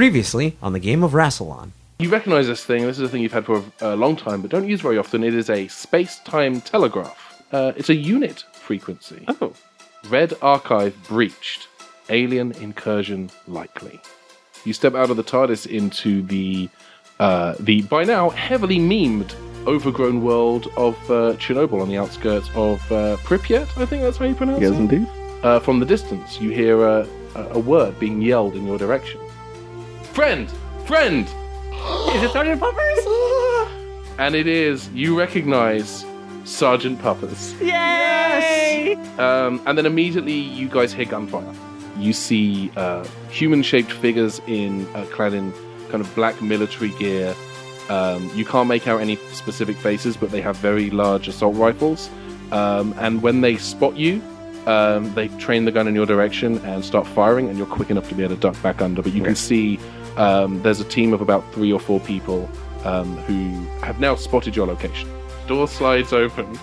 Previously on the game of Rassilon. You recognize this thing. This is a thing you've had for a, a long time, but don't use very often. It is a space-time telegraph. Uh, it's a unit frequency. Oh. Red archive breached. Alien incursion likely. You step out of the TARDIS into the uh, the by now heavily memed overgrown world of uh, Chernobyl on the outskirts of uh, Pripyat. I think that's how you pronounce Yes, it. Yes, indeed. Uh, from the distance, you hear uh, a, a word being yelled in your direction. Friend, friend, Is it Sergeant Puppers? and it is you recognize Sergeant Puppers. Yay! Um, and then immediately you guys hear gunfire. You see uh, human-shaped figures in uh, clad in kind of black military gear. Um, you can't make out any specific faces, but they have very large assault rifles. Um, and when they spot you, um, they train the gun in your direction and start firing, and you're quick enough to be able to duck back under. But you can see um, there's a team of about three or four people um, who have now spotted your location. Door slides open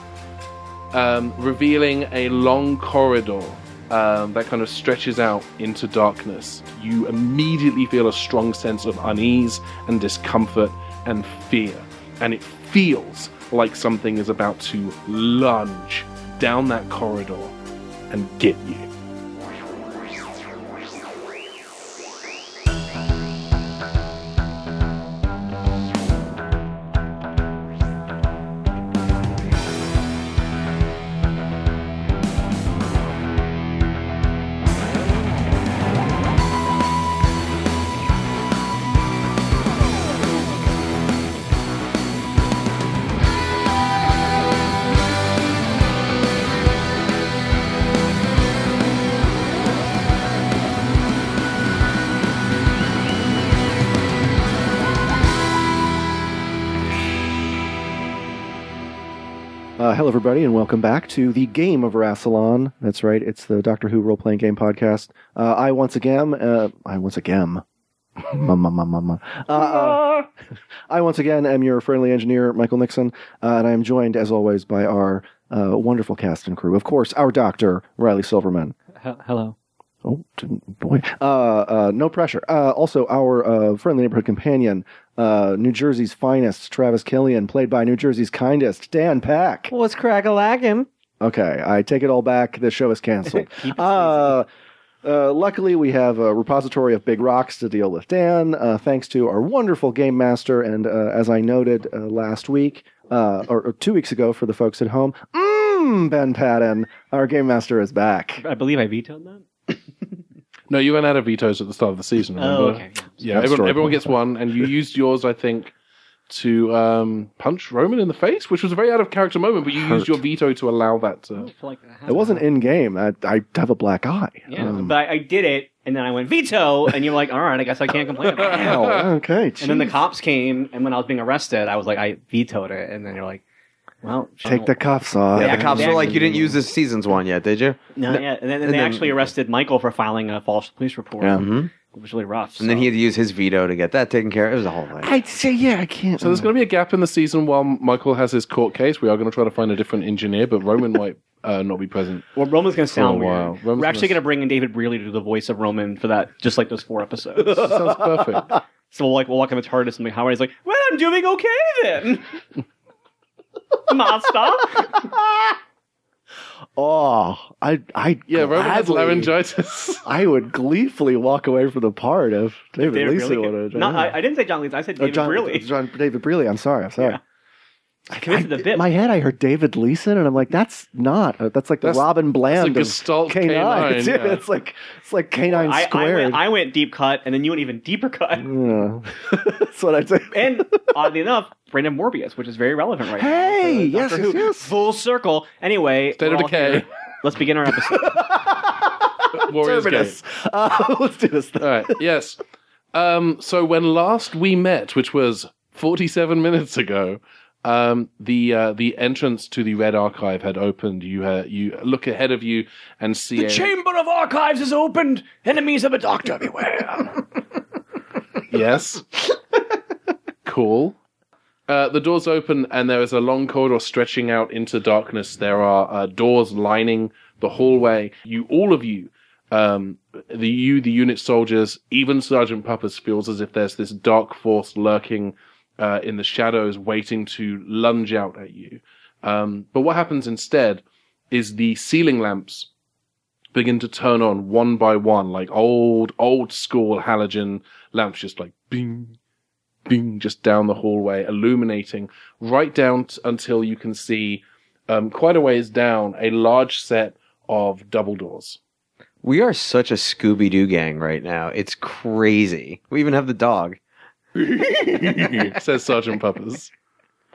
um, revealing a long corridor um, that kind of stretches out into darkness. You immediately feel a strong sense of unease and discomfort and fear, and it feels like something is about to lunge down that corridor and get you. Everybody, and welcome back to the Game of Rassilon. That's right, it's the Doctor Who role playing game podcast. Uh, I once again, uh, I once again. Uh, uh, I once again am your friendly engineer, Michael Nixon, uh, and I am joined, as always, by our uh, wonderful cast and crew. Of course, our Doctor, Riley Silverman. Hello. Oh, boy. Uh, uh, no pressure. Uh, also, our uh, friendly neighborhood companion, uh, New Jersey's finest, Travis Killian, played by New Jersey's kindest, Dan Pack. What's crack a lagging? Okay, I take it all back. The show is canceled. uh, uh, luckily, we have a repository of big rocks to deal with Dan, uh, thanks to our wonderful game master. And uh, as I noted uh, last week, uh, or, or two weeks ago for the folks at home, mm, Ben Patton, our game master, is back. I believe I vetoed that. No, you ran out of vetoes at the start of the season. Remember? Oh, okay. Yeah, That's everyone, everyone gets one, and you used yours, I think, to um, punch Roman in the face, which was a very out of character moment. But you Hurt. used your veto to allow that. To... feel like that It wasn't in game. I, I have a black eye. Yeah, Um, but I, I did it, and then I went veto, and you're like, all right, I guess I can't complain about it. Ow, okay. And then the cops came, and when I was being arrested, I was like, I vetoed it, and then you're like, well, Take the cuffs off. Yeah, Yeah, the cops were like, you didn't use this season's one yet, did you? no, yeah, and then, and and they then- actually arrested Michael for filing a false police report. Yeah. Mm-hmm. It was really rough. And then so- he had to use his veto to get that taken care of. It was a whole thing. I'd say, yeah, I can't. So there's going to be a gap in the season while Michael has his court case. We are going to try to find a different engineer, but Roman might uh, not be present. Well, Roman's going to sound a while. weird. Roman's We're actually gonna- going to bring in David Brearley to do the voice of Roman for that, just like those four episodes. Sounds perfect. so we'll like we'll walk in the TARDIS and be Howard's like, "Well, I'm doing okay then, Master." Oh, I, I, Yeah, Roman has gladly- laryngitis. I would gleefully walk away from the part if David, David Leeson Brearley. No, I, I didn't say John Leeds. I said Oh, David John, Brearley. John, David Brearley. I'm sorry. I'm sorry. Yeah. I committed the bit. In my head, I heard David Leeson, and I'm like, that's not. uh, That's like the That's- Robin Bland a of Gestalt K9. K9, It's, yeah. it's like it's like K9 I, I, squared. went, I went deep cut, and then you went even deeper cut. Yeah. that's what I'd say. And oddly enough, Brain of Morbius, which is very relevant right Hey, now. yes, yes, Who. yes. Full circle. Anyway, State of Decay. here. Let's begin our episode. Warriors Terminus. Uh, let's do this. Thing. All right. Yes. Um, so when last we met, which was 47 minutes ago, um, the uh, the entrance to the Red Archive had opened. You uh, you look ahead of you and see a, Chamber of Archives is opened. Enemies of a doctor beware. yes, cool. Uh, the doors open and there is a long corridor stretching out into darkness. There are uh, doors lining the hallway. You, all of you, um, the you, the unit soldiers, even Sergeant Puppers feels as if there's this dark force lurking uh, in the shadows, waiting to lunge out at you. Um, but what happens instead is the ceiling lamps begin to turn on one by one, like old, old school halogen lamps, just like bing, bing, just down the hallway, illuminating right down t- until you can see um, quite a ways down a large set of double doors. We are such a Scooby Doo gang right now. It's crazy. We even have the dog. says Sergeant Puppers.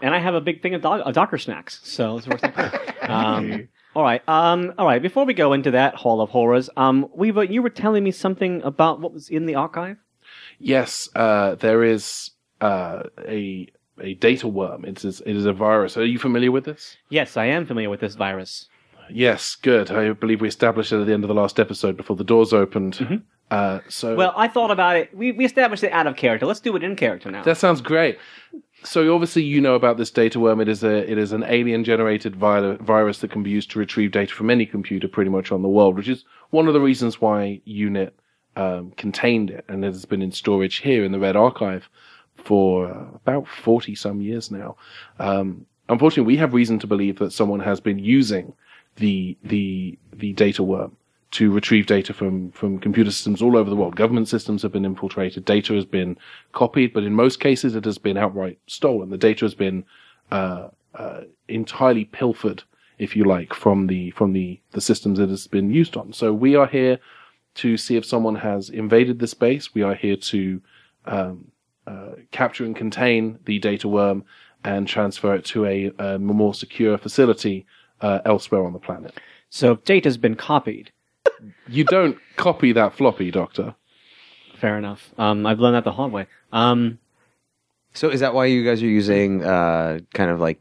And I have a big thing of, do- of Docker snacks, so it's worth it. Um, all right, um, all right. Before we go into that Hall of Horrors, um, Weaver, you were telling me something about what was in the archive. Yes, uh, there is uh, a a data worm. It is it is a virus. Are you familiar with this? Yes, I am familiar with this virus. Yes, good. I believe we established it at the end of the last episode before the doors opened. Uh, so Well, I thought about it. We, we established it out of character. Let's do it in character now. That sounds great. So obviously you know about this data worm. It is a it is an alien generated vi- virus that can be used to retrieve data from any computer pretty much on the world, which is one of the reasons why UNIT um, contained it and it has been in storage here in the Red Archive for uh, about forty some years now. Um, unfortunately, we have reason to believe that someone has been using the the the data worm to retrieve data from, from computer systems all over the world. Government systems have been infiltrated. Data has been copied, but in most cases it has been outright stolen. The data has been uh, uh, entirely pilfered, if you like, from the from the the systems it has been used on. So we are here to see if someone has invaded the space. We are here to um, uh, capture and contain the data worm and transfer it to a, a more secure facility uh, elsewhere on the planet. So if data's been copied, You don't copy that floppy, Doctor. fair enough. Um, I've learned that the hard way. Um, So is that why you guys are using uh, kind of like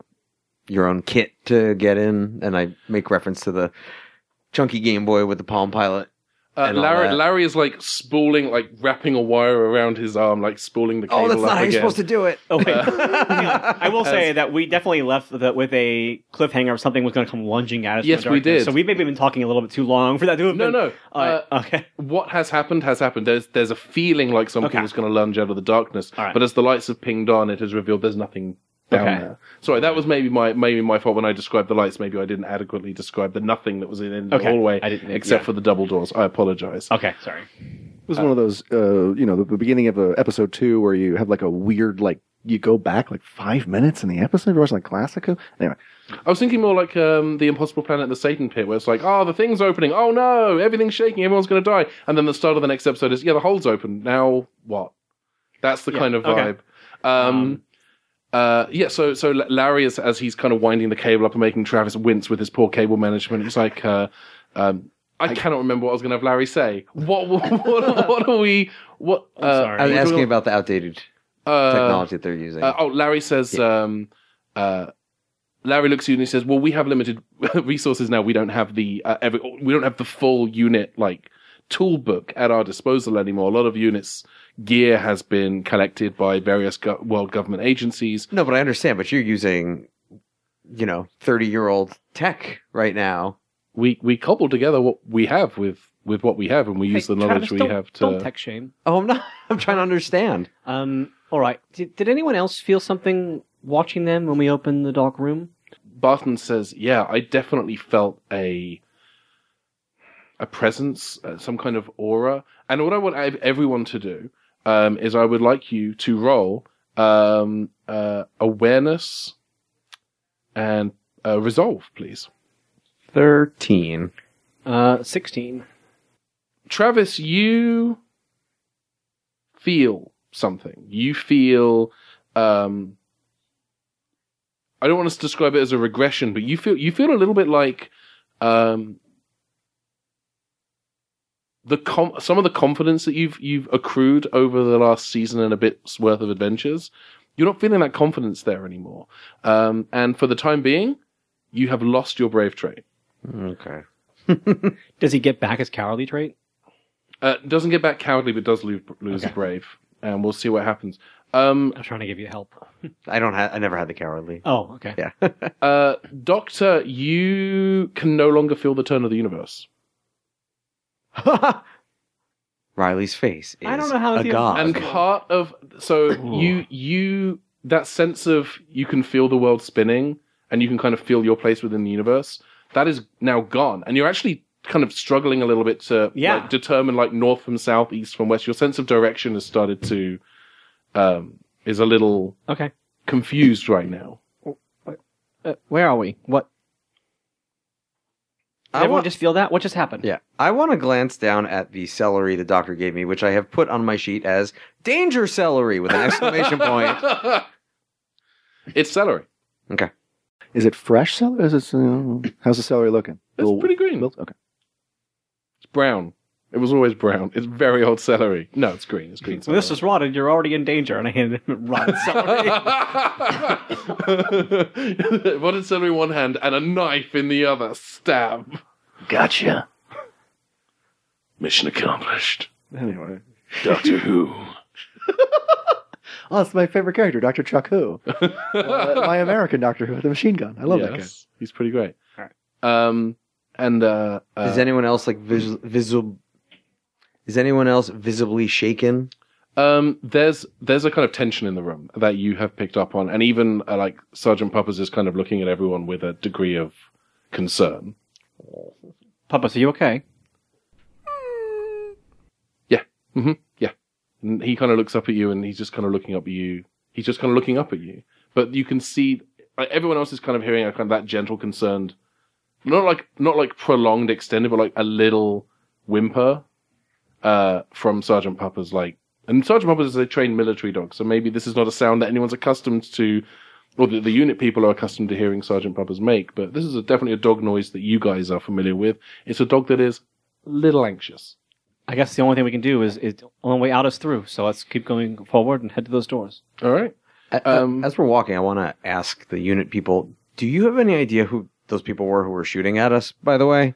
your own kit to get in? And I make reference to the chunky Game Boy with the Palm Pilot. Uh, Larry. Larry is like spooling, like wrapping a wire around his arm, like spooling the cable Oh, that's up not how you're again. supposed to do it. oh wait, Yeah, I will say that we definitely left the, with a cliffhanger of something was going to come lunging at us. from Yes, we did. So we maybe been talking a little bit too long for that to have No, been. no. All right, Uh, okay. what has happened has happened. There's there's a feeling like something Okay. is going to lunge out of the darkness, All right. but as the lights have pinged on, it has revealed there's nothing down Okay. there. Sorry, that was maybe my maybe my fault when I described the lights. Maybe I didn't adequately describe the nothing that was in, in the Okay. hallway, I didn't- except yeah. for the double doors. I apologize. Okay, sorry. It was one of those, uh, you know, the, the beginning of uh, episode two where you have like a weird, like, you go back like five minutes in the episode, you're watching like Classico. Anyway, I was thinking more like um, the Impossible Planet, the Satan Pit, where it's like, oh, the thing's opening. Oh no, everything's shaking. Everyone's going to die. And then the start of the next episode is, yeah, the hole's open. Now what? That's the Yeah, kind of okay. vibe. Um, Um, uh, yeah, so so Larry, is, as he's kind of winding the cable up and making Travis wince with his poor cable management, it's like, uh, um, I, cannot remember what I was going to have Larry say. What what, what, what are we? What? I'm uh, sorry. I was we're asking about the outdated uh, technology that they're using. uh, oh, Larry says, um, uh, Larry looks at you and he says, "Well, we have limited resources now. We don't have the uh, every, we don't have the full unit like tool book at our disposal anymore. A lot of units gear has been collected by various go- world government agencies. no, but I understand. But you're using, you know, thirty year old tech right now. We we cobble together what we have with with what we have, and we use the knowledge Travis, we have to." Don't tech shame. Oh, I'm not. I'm trying to understand. Um, all right. Did, did anyone else feel something watching them when we opened the dark room? Barton says, "Yeah, I definitely felt a a presence, uh, some kind of aura. And what I want everyone to do um, is, I would like you to roll um, uh, awareness and uh, resolve, please. Thirteen. Uh, sixteen. Travis, you feel something. You feel. Um, I don't want to describe it as a regression, but you feel you feel a little bit like um, the com- some of the confidence that you've you've accrued over the last season and a bit's worth of adventures. You're not feeling that confidence there anymore, um, and for the time being, you have lost your brave trait. Okay. Does he get back his cowardly trait? Uh, doesn't get back cowardly, but does lose, lose Okay. brave, and we'll see what happens. Um, I'm trying to give you help. I don't have. I never had the cowardly. Oh, okay. Yeah. uh, Doctor, you can no longer feel the turn of the universe. Riley's face is I don't know how to a deal- god. and part of so you you that sense of you can feel the world spinning and you can kind of feel your place within the universe that is now gone and you're actually kind of struggling a little bit to Yeah. like, determine like north from south east from west your sense of direction has started to um is a little Okay. confused right now Uh, where are we? What? Did I everyone want, just feel that? What just happened? yeah, I want to glance down at the celery the doctor gave me, which I have put on my sheet as danger celery with an exclamation point. it's celery Okay. Is it fresh celery? Is it, uh, how's the celery looking? it's Little pretty green wilt? Okay. it's brown it was always brown it's very old celery no it's green it's green Well, this is rotted. You're already in danger, and I handed him rotten celery. Rotted celery in one hand and a knife in the other. Stab. Gotcha. Mission accomplished. Anyway. Doctor Who. Oh, it's my favorite character, Dr. Chuck Who. Uh, my American Doctor Who with a machine gun. I love that guy. He's pretty great. Alright. Um, and uh, uh, Is anyone else like vis- visible? Is anyone else visibly shaken? um, there's there's a kind of tension in the room that you have picked up on, and even uh, like Sergeant Puppers is kind of looking at everyone with a degree of concern. Puppas, are you okay? Yeah. hmm Yeah. And he kind of looks up at you and he's just kind of looking up at you. He's just kind of looking up at you. But you can see like, everyone else is kind of hearing a kind of that gentle, concerned, not like, not like prolonged, extended, but like a little whimper, uh, from Sergeant Puppers. Like, and Sergeant Puppers is a trained military dog. So maybe this is not a sound that anyone's accustomed to, or that the unit people are accustomed to hearing Sergeant Puppers make. But this is a, definitely a dog noise that you guys are familiar with. It's a dog that is a little anxious. I guess the only thing we can do is, is the only way out is through. So let's keep going forward and head to those doors. All right. Um, As we're walking, I want to ask the unit people: Do you have any idea who those people were who were shooting at us? By the way,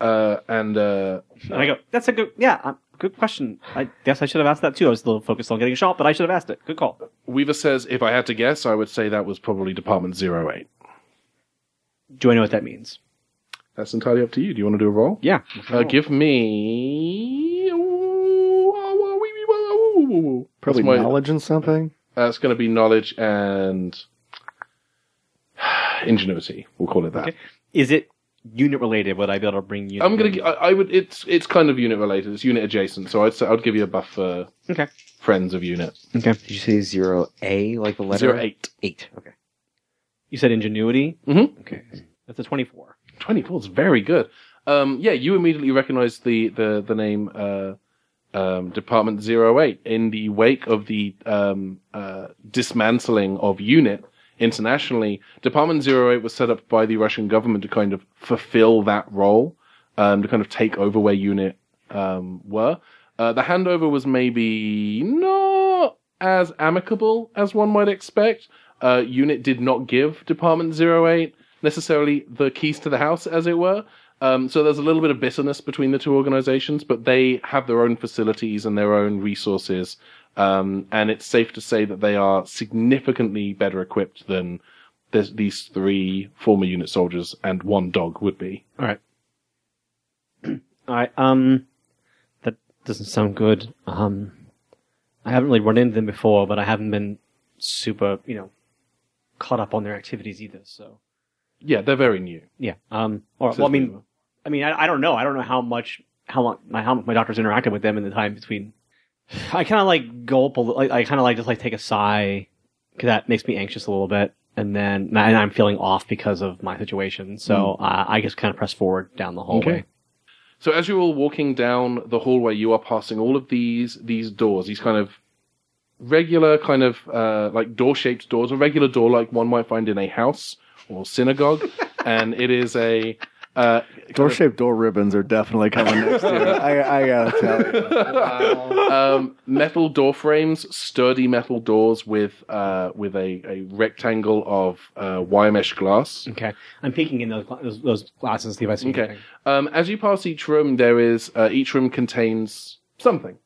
Uh, and, uh, And I go, that's a good, yeah, uh, good question. I guess I should have asked that too. I was a little focused on getting a shot, but I should have asked it. Good call. Weaver says, if I had to guess, I would say that was probably Department Zero Eight. Do I know what that means? That's entirely up to you. Do you want to do a roll? Yeah. Uh, give me. Probably That's my- knowledge and something. Uh, it's going to be knowledge and ingenuity. We'll call it that. Okay. Is it unit related? Would I be able to bring you? I'm gonna. gi- I, I would. It's it's kind of unit related. It's unit adjacent. So I'd say I'd give you a buff for Okay. friends of unit Okay. did you say zero A like the letter zero eight. Eight. Okay. You said ingenuity. Mhm. Okay. That's a twenty-four. 24 is very good. Um, yeah, you immediately recognize the, the, the name uh, um, Department 08 in the wake of the um, uh, dismantling of UNIT internationally. Department 08 was set up by the Russian government to kind of fulfill that role, um, to kind of take over where UNIT um, were. Uh, the handover was maybe not as amicable as one might expect. Uh, UNIT did not give Department 08 necessarily the keys to the house, as it were. Um, so there's a little bit of bitterness between the two organizations, but they have their own facilities and their own resources. Um, and it's safe to say that they are significantly better equipped than this, these three former unit soldiers and one dog would be. All right. All right. Um, that doesn't sound good. Um, I haven't really run into them before, but I haven't been super, you know, caught up on their activities either. So Yeah, they're very new. yeah. Um, or Says well, I mean, I mean, I, I don't know. I don't know how much, how long, my, how my doctors interacted with them in the time between. I kind of like gulp. a li- Like, I kind of like just like take a sigh because that makes me anxious a little bit, and then and I'm feeling off because of my situation. So uh, I just kind of press forward down the hallway. Okay. So as you're all walking down the hallway, you are passing all of these these doors, these kind of regular kind of uh, like door shaped doors, a regular door like one might find in a house or synagogue, and it is a uh, Door shaped door ribbons are definitely coming next year. I, I gotta tell you. um, metal door frames, sturdy metal doors with uh, with a, a rectangle of uh, wire mesh glass. Okay, I'm peeking in those gla- those, those glasses to see if I see Okay. anything. Um, as you pass each room, there is uh, each room contains something.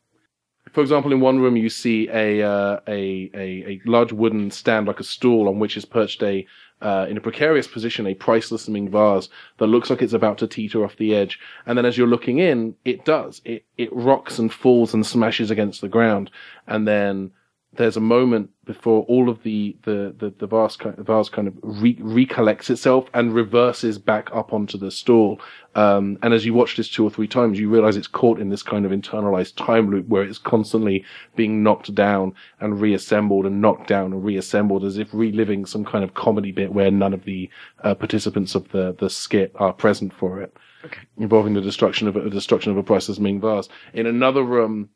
for example, in one room you see a, uh, a a a large wooden stand like a stool on which is perched a uh, in a precarious position a priceless Ming vase that looks like it's about to teeter off the edge. And then as you're looking in, it does. It it rocks and falls and smashes against the ground. And then there's a moment before all of the the the, the vase kind vase kind of re- recollects itself and reverses back up onto the stool. Um, and as you watch this two or three times, you realize it's caught in this kind of internalized time loop where it's constantly being knocked down and reassembled and knocked down and reassembled as if reliving some kind of comedy bit where none of the uh, participants of the the skit are present for it. Okay. Involving the destruction of a destruction of a priceless Ming vase. In another room,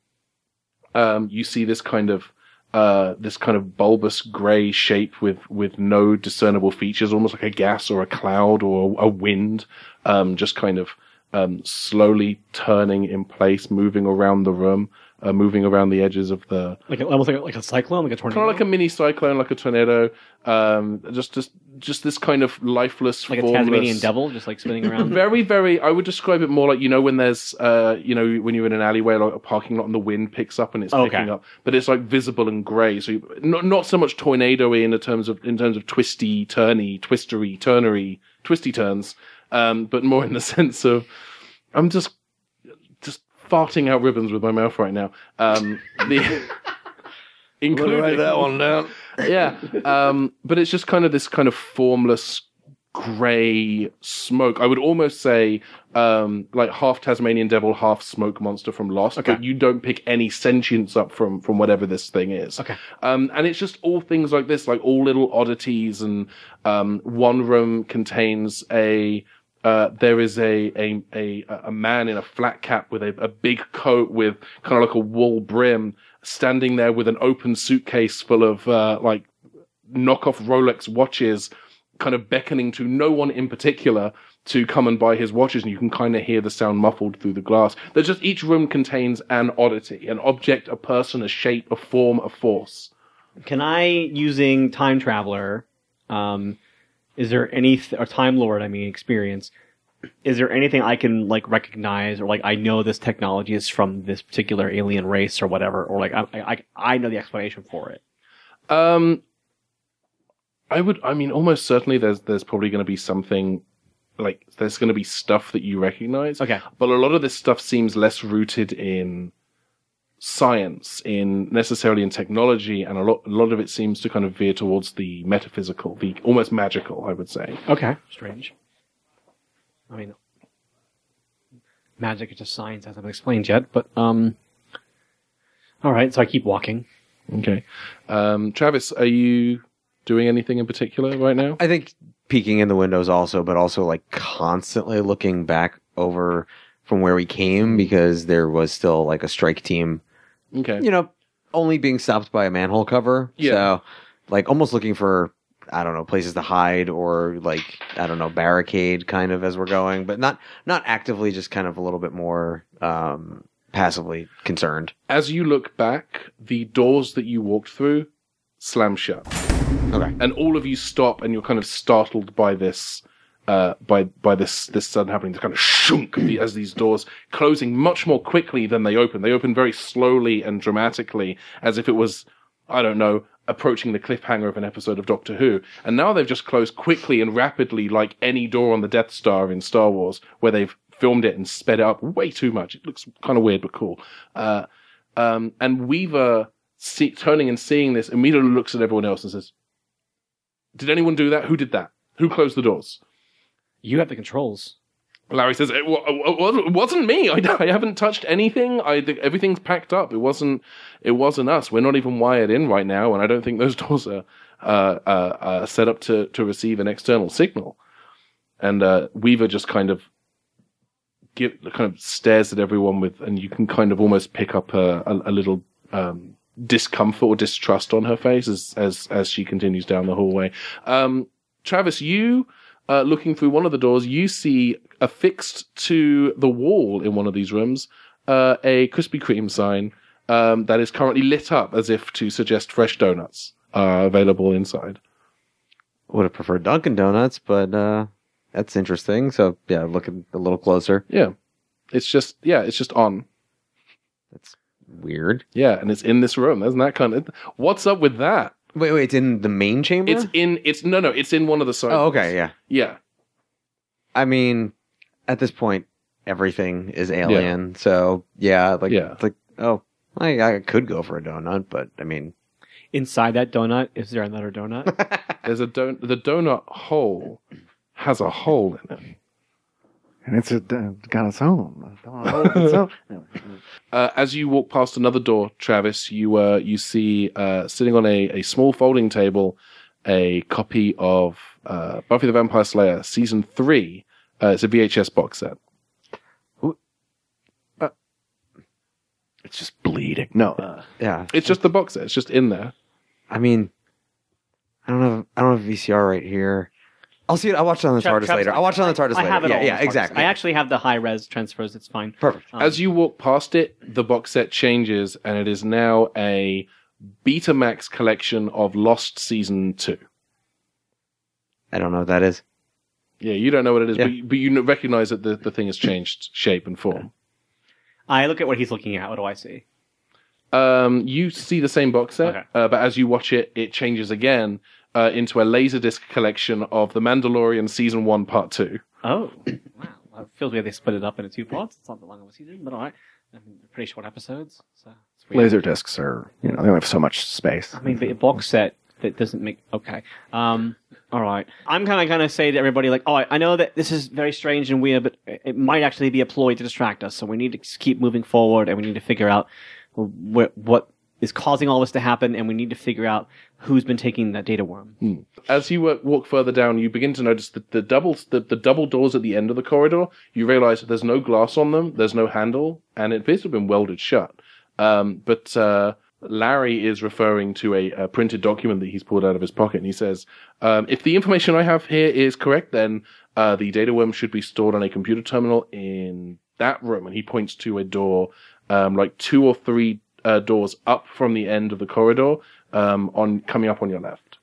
um, you see this kind of uh, this kind of bulbous grey shape with with no discernible features, almost like a gas or a cloud or a wind, um, just kind of um, slowly turning in place, moving around the room, uh, moving around the edges of the Like a, almost like a, like a cyclone, like a tornado. kind of like a mini cyclone, like a tornado. Um, just just just this kind of lifeless, like a formless, Tasmanian devil, just like spinning around. very, very. I would describe it more like you know when there's, uh, you know, when you're in an alleyway, like a parking lot, and the wind picks up and it's Okay. picking up, but it's like visible and grey. So you, not not so much tornado-y in the terms of in terms of twisty, turny, twistery, turnery, twisty turns, um, but more in the sense of I'm just farting out ribbons with my mouth right now. Um, the including one down. yeah. Um, but it's just kind of this kind of formless grey smoke. I would almost say um, like half Tasmanian devil, half smoke monster from Lost. Okay. But you don't pick any sentience up from from whatever this thing is. Okay. Um, and it's just all things like this, like all little oddities. And um, one room contains a. Uh, there is a, a a a man in a flat cap with a, a big coat with kind of like a wool brim, standing there with an open suitcase full of uh, like knockoff Rolex watches, kind of beckoning to no one in particular to come and buy his watches, and you can kind of hear the sound muffled through the glass. There's just each room contains an oddity, an object, a person, a shape, a form, a force. Can I, using time traveler, um, is there any th- or time lord? I mean, experience. Is there anything I can like recognize, or like I know this technology is from this particular alien race or whatever, or like I I, I know the explanation for it. Um, I would. I mean, almost certainly, there's there's probably going to be something like there's going to be stuff that you recognize. Okay. but a lot of this stuff seems less rooted in science, in necessarily in technology, and a lot a lot of it seems to kind of veer towards the metaphysical, the almost magical. I would say. Okay. Strange. I mean, magic is just science, hasn't been explained yet. But um, all right. So I keep walking. Okay, um, Travis, are you doing anything in particular right now? I think peeking in the windows also, but also like constantly looking back over from where we came because there was still like a strike team, Okay, you know, only being stopped by a manhole cover. Yeah. So like almost looking for I don't know places to hide or like I don't know barricade kind of as we're going, but not not actively, just kind of a little bit more um, passively concerned. as you look back, the doors that you walked through slam shut. Okay. and all of you stop and you're kind of startled by this uh, by by this this sudden happening the kind of shunk as these doors closing much more quickly than they open they open very slowly and dramatically as if it was i don't know approaching the cliffhanger of an episode of doctor who and now they've just closed quickly and rapidly like any door on the death star in star wars where they've filmed it and sped it up way too much it looks kind of weird but cool uh, um, and weaver see, turning and seeing this immediately looks at everyone else and says did anyone do that? Who did that? Who closed the doors? You have the controls. Larry says, it, wa- it wasn't- me. I, I haven't touched anything. I, everything's packed up. It wasn't, it wasn't us. We're not even wired in right now. And I don't think those doors are, uh, uh, uh, set up to, to receive an external signal. And, uh, Weaver just kind of give, kind of stares at everyone with, and you can kind of almost pick up a, a, a little, um, discomfort or distrust on her face as, as, as she continues down the hallway. Um, Travis, you, uh, looking through one of the doors, you see affixed to the wall in one of these rooms uh, a Krispy Kreme sign um, that is currently lit up as if to suggest fresh donuts are available inside. Would have preferred Dunkin' Donuts, but uh, that's interesting. So yeah, looking a little closer. Yeah, it's just yeah, it's just on. That's weird. Yeah, and it's in this room. Isn't that kind of? What's up with that? Wait, wait, it's in the main chamber. It's in. It's no, no. It's in one of the side. oh, okay, yeah. Yeah. I mean, at this point, everything is alien. So yeah, like Yeah. it's like oh, I, I could go for a donut, but I mean, Inside that donut, is there another donut? There's a don. The donut hole has a hole in it. And it's a, got its own. Its own. Uh, as you walk past another door, Travis, you uh, you see uh, sitting on a, a small folding table a copy of uh, Buffy the Vampire Slayer season three. Uh, it's a VHS box set. It's just bleeding. No, uh, yeah. It's just the box set. It's just in there. I mean, I don't have I don't have a VCR right here. I'll see it. I'll watch it on the Tra- TARDIS Travis, later. I'll watch it on the I- TARDIS I later. have it yeah, all on yeah, the TARDIS. exactly. I actually have the high res transfers. It's fine. Perfect. Um, As you walk past it, the box set changes, and it is now a Betamax collection of Lost season two. I don't know what that is. Yeah, you don't know what it is, Yeah. but, you- but you recognize that the, the thing has changed shape and form. I look at what he's looking at. What do I see? Um, you see the same box set, Okay. uh, but as you watch it, it changes again uh, into a laserdisc collection of The Mandalorian season one, part two. Oh, wow. It feels weird they split it up into two parts. It's not that long of a season, but all right. I mean, pretty short episodes, so it's weird. laser discs are you know they only have so much space. I mean, but a box set that doesn't make okay. Um, all right. I'm kind of kind of say to everybody like, oh, I, I know that this is very strange and weird, but it it might actually be a ploy to distract us. So we need to keep moving forward, and we need to figure out what what is causing all this to happen, and we need to figure out who's been taking that data worm. As you walk, walk further down, you begin to notice that the double the, the double doors at the end of the corridor. You realize there's no glass on them, there's no handle, and it appears to have been welded shut. Um, but uh, Larry is referring to a, a printed document that he's pulled out of his pocket, and he says, um, "If the information I have here is correct, then uh, the data worm should be stored on a computer terminal in that room." And he points to a door, um, like two or three uh, doors up from the end of the corridor, um, on coming up on your left.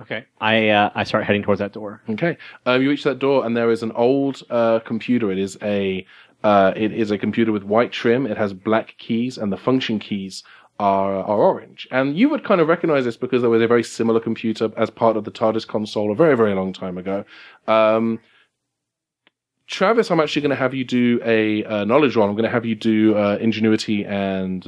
Okay. I uh, I start heading towards that door. Okay. Um, you reach that door, and there is an old uh, computer. It is a uh, it is a computer with white trim. It has black keys, and the function keys are are orange. And you would kind of recognize this because there was a very similar computer as part of the TARDIS console a very very long time ago. Um, Travis, I'm actually going to have you do a uh, knowledge roll. I'm going to have you do uh, ingenuity and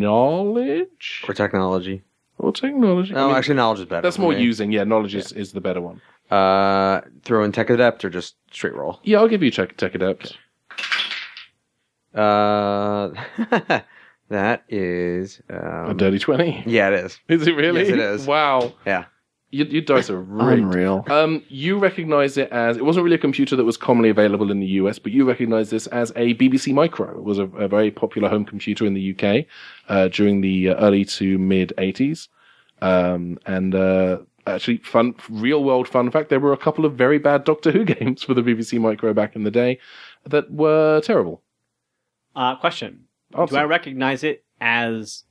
knowledge Or technology. or technology. No, I mean, actually, knowledge is better. that's more me. using. Yeah, knowledge is, is the better one. Uh, throw in tech adept or just straight roll. Yeah, I'll give you tech, tech adept. Uh, that is um, A dirty 20. Yeah, it is. Is it really? Yes, it is. Wow. Yeah. Your, your dice are rigged. Unreal. Um, you recognize it as it wasn't really a computer that was commonly available in the US, but you recognize this as a BBC Micro. It was a, a very popular home computer in the UK uh, during the uh, early to mid 80s. Um, and uh, actually, fun, real world fun fact: there were a couple of very bad Doctor Who games for the BBC Micro back in the day that were terrible. Uh, question: Answer. Do I recognize it as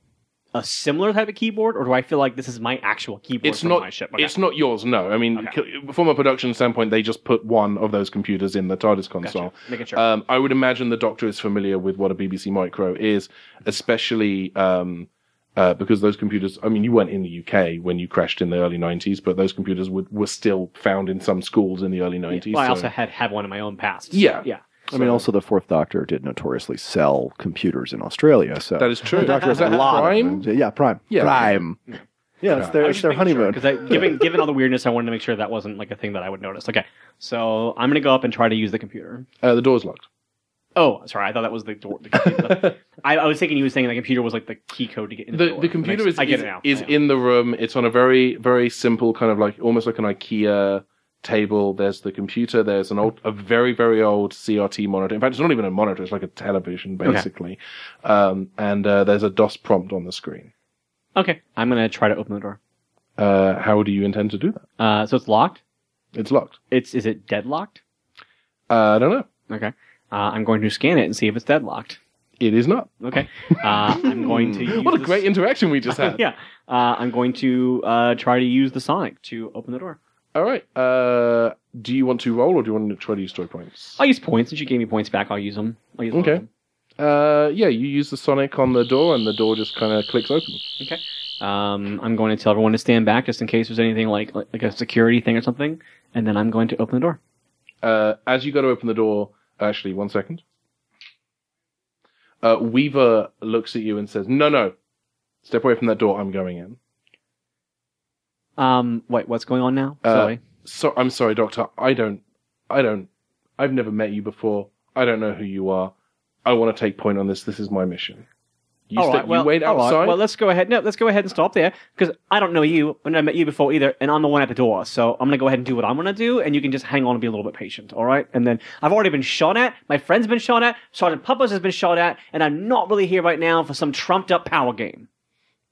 a similar type of keyboard, or do I feel like this is my actual keyboard it's from not my ship? Okay. it's not yours no i mean Okay. from a production standpoint they just put one of those computers in the tardis console Gotcha. Making sure. um, i would imagine the doctor is familiar with what a bbc micro is especially um, uh, because those computers i mean you weren't in the uk when you crashed in the early 90s but those computers would, were still found in some schools in the early 90s well, I so- also had had one in my own past. Yeah. yeah. I mean, also the Fourth Doctor did notoriously sell computers in Australia. So that is true the Doctor has is that a lot. Prime? them. Yeah, Prime. Yeah. Prime. Yeah, it's their, it's their honeymoon. Because given given all the weirdness, I wanted to make sure that wasn't like a thing that I would notice. Okay, so I'm gonna go up and try to use the computer. uh, the door's locked Oh, sorry, I thought that was the door. The. I, I was thinking you was saying the computer was like the key code to get in the, the, door. the computer Makes- is, I get is, it now. is I in the room. It's on a very very simple kind of like almost like an IKEA table. There's the computer. There's an old a very very old CRT monitor. In fact, it's not even a monitor. It's like a television basically. Um, and uh, there's a DOS prompt on the screen. Okay, I'm gonna try to open the door. Uh, how do you intend to do that? Uh, so it's locked. It's locked. It's is it deadlocked? Uh, I don't know. Okay, uh, I'm going to scan it and see if it's deadlocked. It is not. Okay, uh, I'm going to. Use What a this- great interaction we just had. yeah, uh, I'm going to uh, try to use the Sonic to open the door. All right. Uh, do you want to roll or do you want to try to use story points? I'll use points since you gave me points back. I'll use them. I'll use Okay. them. Uh, yeah, you use the sonic on the door, and the door just kind of clicks open. Okay. Um, I'm going to tell everyone to stand back just in case there's anything like like, like a security thing or something, and then I'm going to open the door. Uh, as you go to open the door, actually, one second. Uh, Weaver looks at you and says, "No, no, step away from that door. I'm going in." Um, wait, what's going on now? Uh, Sorry. So I'm sorry, Doctor. I don't. I don't. I've never met you before. I don't know who you are. I want to take point on this. This is my mission. You, All step- right, well, you wait all right, outside. Well, let's go ahead. No, let's go ahead and stop there because I don't know you, and I met you before either, and I'm the one at the door. So I'm gonna go ahead and do what I'm gonna do, and you can just hang on and be a little bit patient. All right. And then I've already been shot at. My friend's been shot at. Sergeant Puppos has been shot at, and I'm not really here right now for some trumped up power game.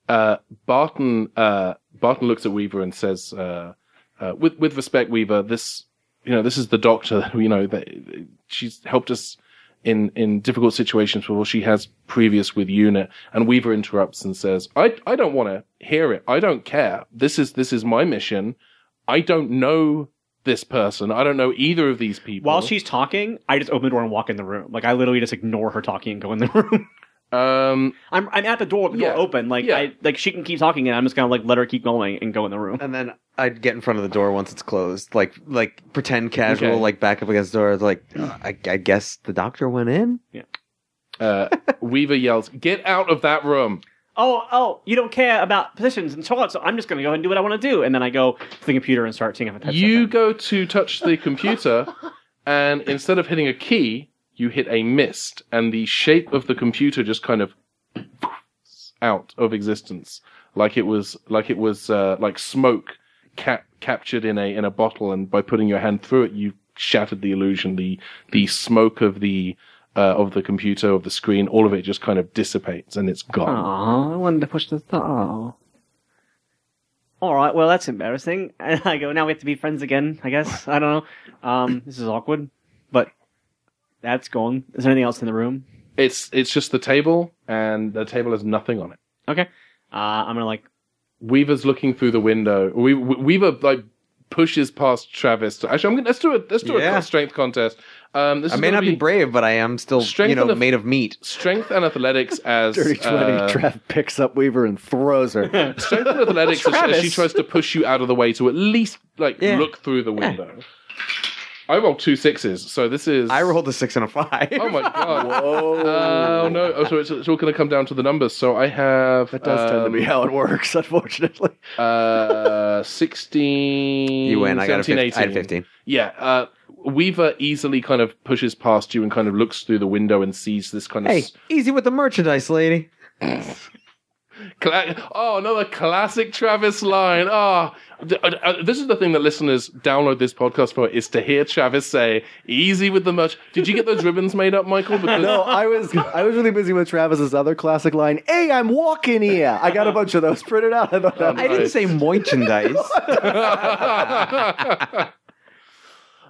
uh, Barton uh, Barton looks at Weaver and says, uh, uh, "With with respect, Weaver, this you know this is the doctor. You know that she's helped us in in difficult situations before. She has previous with unit." And Weaver interrupts and says, "I I don't want to hear it. I don't care. This is this is my mission. I don't know." This person, I don't know either of these people. While she's talking, I just open the door and walk in the room. Like I literally just ignore her talking and go in the room. Um, I'm I'm at the door, the Yeah. door open. Like Yeah. I like she can keep talking, and I'm just gonna like let her keep going and go in the room. And then I'd get in front of the door once it's closed, like like pretend casual, Okay. like back up against the door. Like I, I guess the doctor went in. uh, Weaver yells, "Get out of that room!" oh, oh, you don't care about positions and so on, so I'm just going to go ahead and do what I want to do. And then I go to the computer and start seeing if I type You something. go to touch the computer, and instead of hitting a key, you hit a mist, and the shape of the computer just kind of out of existence, like it was like it was uh, like smoke cap- captured in a in a bottle, and by putting your hand through it, you shattered the illusion. The the smoke of the uh, of the computer of the screen, all of it just kind of dissipates, and it's gone. Aw, I wanted to push the. Oh. All right, well, that's embarrassing. And I go, now we have to be friends again, I guess. I don't know. Um, this is awkward, but that's gone. Is there anything else in the room? It's it's just the table, and the table has nothing on it. Okay. Uh, I'm going to like Weaver's looking through the window. We, we- Weaver like pushes past Travis. Actually, I'm gonna let's do a let's do Yeah. a strength contest. Um, this I is may not be, brave, but I am still, Strength you know, and made of meat. strength and athletics as Dirty 20. uh, Trav picks up Weaver and throws her. strength and athletics as, as she tries to push you out of the way to at least like Yeah. look through the window. I rolled two sixes, so this is I rolled a six and a five. Oh my god! Whoa. Oh no! Oh, so it's, it's all going to come down to the numbers. So I have That does tend to be um, how it works, unfortunately. uh, 16. you win. I got a 17, 15. I had 18. fifteen. Yeah, uh, Weaver easily kind of pushes past you and kind of looks through the window and sees this kind of. Hey, s- easy with the merchandise, lady. Cla- oh, another classic Travis line. Oh, uh, uh, this is the thing that listeners download this podcast for is to hear Travis say, "Easy with the merch." Did you get those ribbons made up, Michael? Because No, I was I was really busy with Travis's other classic line. Hey, I'm walking here. I got a bunch of those printed out. I thought that I didn't say merchandise.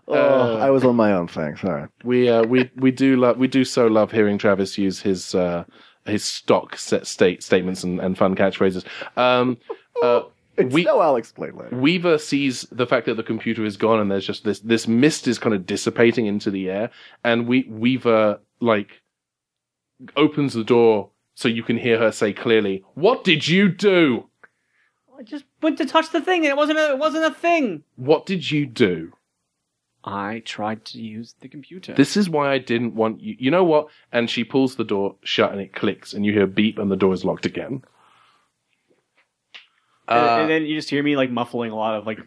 oh, I was on my own thing. Sorry. we uh, we we do love we do so love hearing Travis use his uh, his stock set state statements and, and fun catchphrases. Um, uh, It's we, no, I'll explain later. Weaver sees the fact that the computer is gone and there's just this this mist is kind of dissipating into the air, and we Weaver like opens the door so you can hear her say clearly, "What did you do? I just went to touch the thing and it wasn't a, it wasn't a thing. What did you do?" I tried to use the computer. This is why I didn't want you. You know what? And she pulls the door shut and it clicks, and you hear a beep, and the door is locked again. And, Uh, and then you just hear me like muffling a lot of like,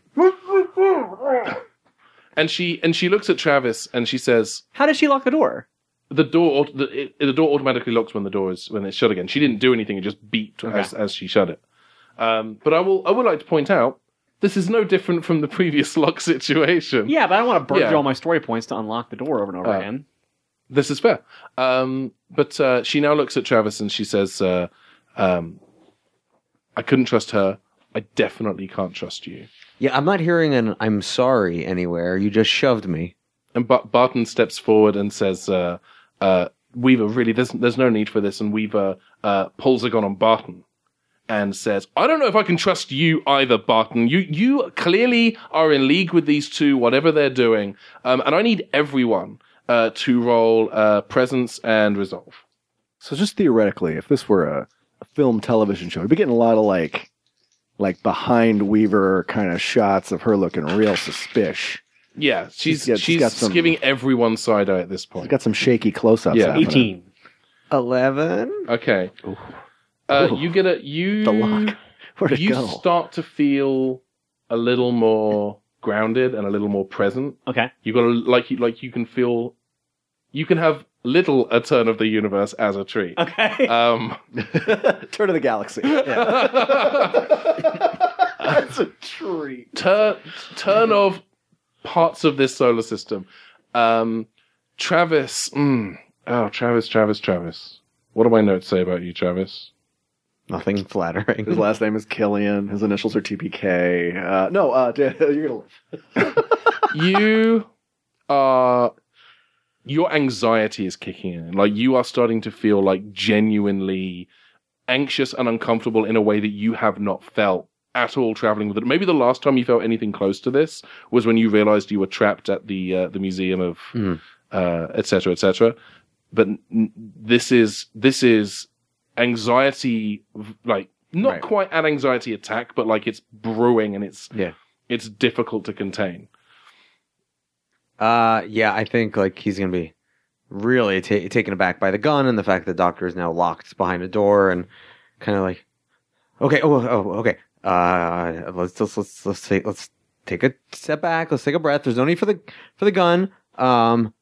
and she and she looks at Travis and she says, how did she lock the door? "The door, the, it, the door automatically locks when the door is when it's shut again." She didn't do anything; it just beeped as as she shut it. Um, but I will I would like to point out this is no different from the previous lock situation. Yeah, but I don't want to burn Yeah. through all my story points to unlock the door over and over Uh, again. This is fair. Um, but uh, she now looks at Travis and she says, uh, um, "I couldn't trust her. I definitely can't trust you." yeah, I'm not hearing an "I'm sorry" anywhere. You just shoved me. And Bar- Barton steps forward and says, uh, uh, "Weaver, really, there's there's no need for this." And Weaver uh, pulls a gun on Barton and says, "I don't know if I can trust you either, Barton. You you clearly are in league with these two, whatever they're doing, um, and I need everyone uh, to roll uh, presence and resolve." So just theoretically, if this were a, a film television show, we'd be getting a lot of like like behind Weaver kind of shots of her looking real suspicious. Yeah, she's She's got- she's, she's got some- giving everyone side eye at this She's point. got some shaky close ups. Yeah. 18. Eleven. Okay. Uh, Ooh. you get a you The lock. Where'd it you go? start to feel a little more grounded and a little more present. Okay. You got to like you like you can feel you can have little a turn of the universe as a tree. Okay. Um, Turn of the galaxy. That's a treat. turn turn of parts of this solar system. Um, Travis. Mm, oh, Travis, Travis, Travis. What do my notes say about you, Travis? Nothing flattering. His last name is Killian. His initials are TPK. Uh, no, uh, you're gonna live. you are your anxiety is kicking in like you are starting to feel like genuinely anxious and uncomfortable in a way that you have not felt at all traveling with it maybe the last time you felt anything close to this was when you realized you were trapped at the uh, the museum of Mhm. uh etc cetera, etc cetera. but n- this is this is anxiety like not Right. quite an anxiety attack but like it's brewing and it's Yeah. it's difficult to contain Uh, yeah, I think like he's gonna be really ta taken aback by the gun and the fact that the doctor is now locked behind a door and kind of like, okay, oh, oh, okay, uh, let's let's let's let's take let's take a step back. Let's take a breath. There's no need for the for the gun. Um,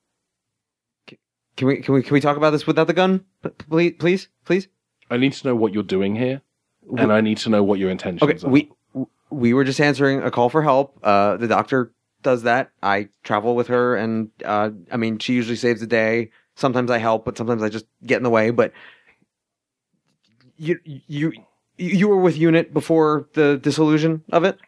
can we can we can we talk about this without the gun, please, please, please? I need to know what you're doing here, and I need to know what your intentions Okay, are. we we were just answering a call for help. Uh, the doctor does that. I travel with her, and uh, I mean, she usually saves the day. Sometimes I help, but sometimes I just get in the way. But you you you were with Unit before the disillusion of it,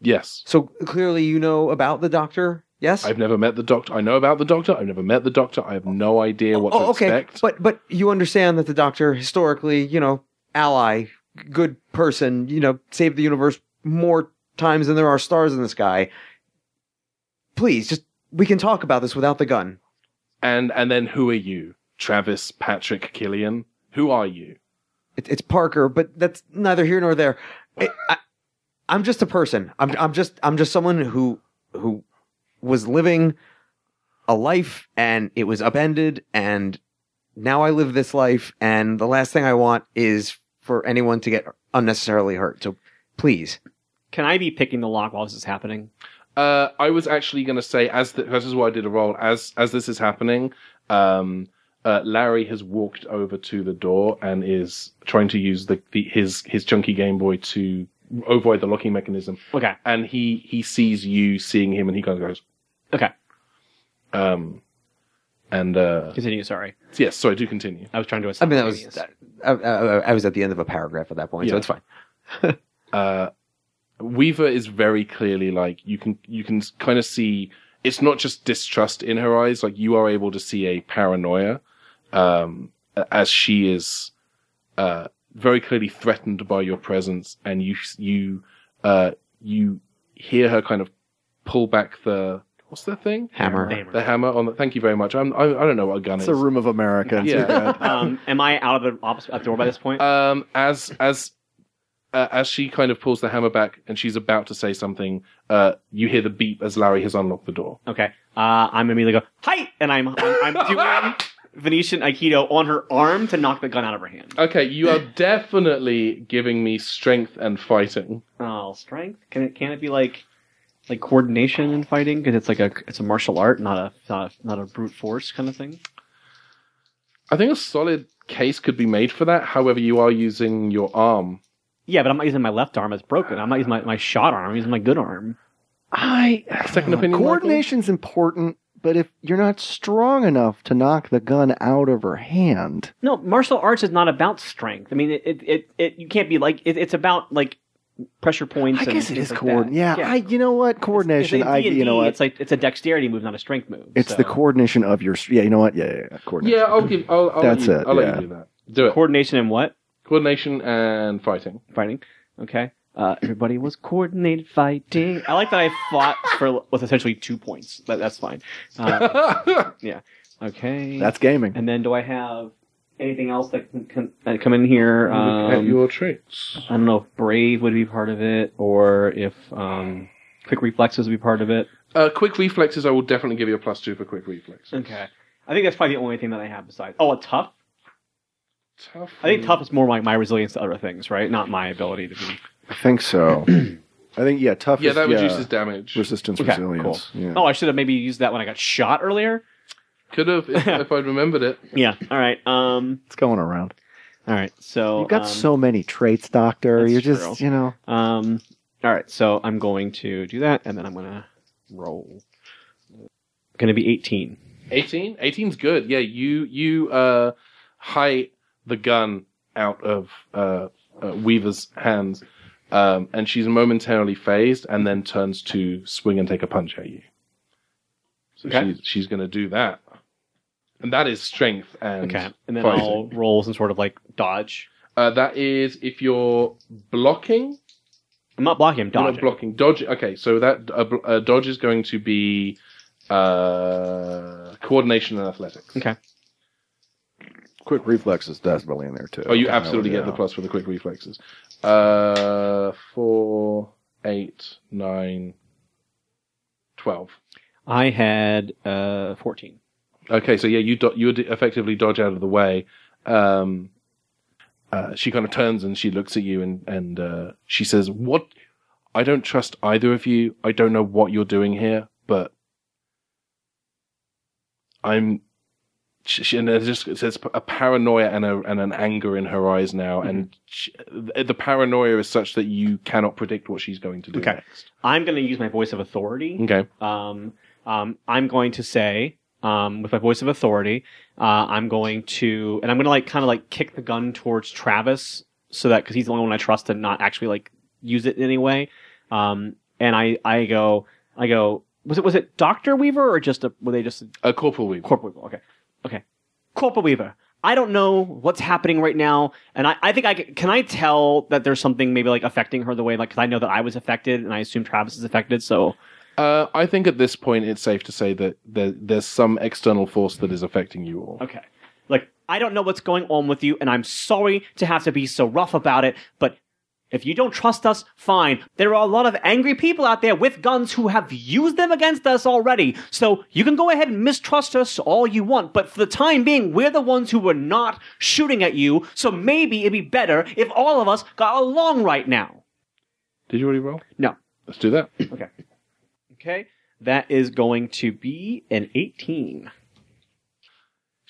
yes, so clearly you know about the doctor. Yes. I've never met the doctor. I know about the doctor. I've never met the doctor. I have no idea what to oh, okay, expect. but but you understand that the doctor historically, you know, ally, good person, you know, saved the universe more times than there are stars in the sky. Please, just we can talk about this without the gun. and and then who are you, Travis Patrick Killian? Who are you? It, it's Parker, but that's neither here nor there. It, I, I'm just a person. I'm I'm just I'm just someone who who was living a life and it was upended and now I live this life and the last thing I want is for anyone to get unnecessarily hurt. So please. Can I be picking the lock while this is happening? Uh, I was actually going to say, as the, this is why I did a roll. As as this is happening, um, uh, Larry has walked over to the door and is trying to use the, the his his chunky Game Boy to avoid the locking mechanism. Okay. And he he sees you seeing him, and he kind of goes, Okay. um, and uh, Continue. Sorry. yes. Sorry, do continue. I was trying to. I mean that was I, I, I was at the end of a paragraph at that point, so it's fine. uh, Weaver is very clearly like you can you can kind of see it's not just distrust in her eyes like you are able to see a paranoia um, as she is uh, very clearly threatened by your presence and you you uh, you hear her kind of pull back the what's the thing Hammer. Hammer. the hammer on the thank you very much I'm, I, I don't know what a gun It's is It's a room of America. Yeah. um, am I out of the opposite door by this point? um, as as uh, as she kind of pulls the hammer back and she's about to say something, uh, you hear the beep as Larry has unlocked the door. okay. Uh, I'm immediately go hi, and I'm I'm, I'm doing Venusian Aikido on her arm to knock the gun out of her hand. Okay, you are definitely giving me strength and fighting. Oh, strength? Can it can it be like like coordination and fighting? Because it's like a it's a martial art, not a not a, not a brute force kind of thing. I think a solid case could be made for that. However, you are using your arm. Yeah, but I'm not using my left arm; it's broken. I'm not using my, my shot arm. I'm using my good arm. I Second opinion, Michael? Coordination's important, but if you're not strong enough to knock the gun out of her hand, No, martial arts is not about strength. I mean, it it, it, it you can't be like it, it's about like pressure points. I and guess it things is like coordination. that. Yeah, I. You know what? Coordination. It's, I. it's in You know D&D, what? It's like it's a dexterity move, not a strength move. It's so- the coordination of your. Yeah, you know what? Yeah, yeah, yeah. Coordination. Yeah, I'll give. I'll, I'll That's let you, it, I'll let you do that. Do it. coordination and what Coordination and fighting. fighting. Okay. Uh, everybody was coordinated fighting. I like that I fought for with essentially two points. But that's fine. Uh, yeah. Okay. That's gaming. And then do I have anything else that can, can that come in here. Look at Um, your traits. I don't know if brave would be part of it, or if um, quick reflexes would be part of it. Uh, quick reflexes, I will definitely give you a plus two for quick reflexes. Okay. I think that's probably the only thing that I have besides. Oh, a tough. Tough. I think tough is more like my resilience to other things, right? Not my ability to be. I think so. I think yeah, tough. Yeah, is- that reduces damage. resistance, Okay, resilience. Yeah. Oh, I should have maybe used that when I got shot earlier. Could have if, if I'd remembered it. Yeah. All right. Um. it's going around. All right. So You've got um, so many traits, Doctor. that's You're just, true. you know. Um. All right. So I'm going to do that, and then I'm gonna roll. Going to be 18. 18? 18's good. Yeah, you you uh height the gun out of uh, uh Weaver's hands. Um, and she's momentarily fazed and then turns to swing and take a punch at you. So Okay. she's she's gonna do that. And that is strength and Okay. And then fighting. I'll roll some sort of like dodge. Uh, that is if you're blocking. I'm not blocking. I'm You're dodging. not blocking. Dodge. Okay, so that uh, bl- uh, dodge is going to be uh, coordination and athletics. Okay. Quick reflexes definitely in there too. Oh, you Okay, absolutely get the plus for the quick reflexes. Uh, four, eight, nine, twelve. I had uh 14. Okay, so yeah, you do- you would effectively dodge out of the way. Um, uh, she kind of turns and she looks at you and and uh, she says, "What? I don't trust either of you. I don't know what you're doing here, but I'm." She, she- and there's just says a paranoia and a and an anger in her eyes now, and she, the paranoia is such that you cannot predict what she's going to do Okay. next. I'm going to use my voice of authority. Okay. Um, um, I'm going to say, um, with my voice of authority, uh, I'm going to, and I'm going to like kind of like kick the gun towards Travis so that because he's the only one I trust to not actually like use it in any way. Um, and I, I go, I go, was it was it Doctor Weaver or just a were they just a Uh, Corporal Weaver. Corporal Weaver? Okay, okay, Corporal Weaver. I don't know what's happening right now, and I, I think I can, can I tell that there's something maybe like affecting her the way like because I know that I was affected and I assume Travis is affected. So Uh, I think at this point it's safe to say that there, there's some external force that is affecting you all. Okay. Like, I don't know what's going on with you, and I'm sorry to have to be so rough about it, but if you don't trust us, fine. There are a lot of angry people out there with guns who have used them against us already, so you can go ahead and mistrust us all you want, but for the time being, we're the ones who were not shooting at you, so maybe it'd be better if all of us got along right now. Did you already roll? No. Let's do that. Okay. Okay. That is going to be an 18.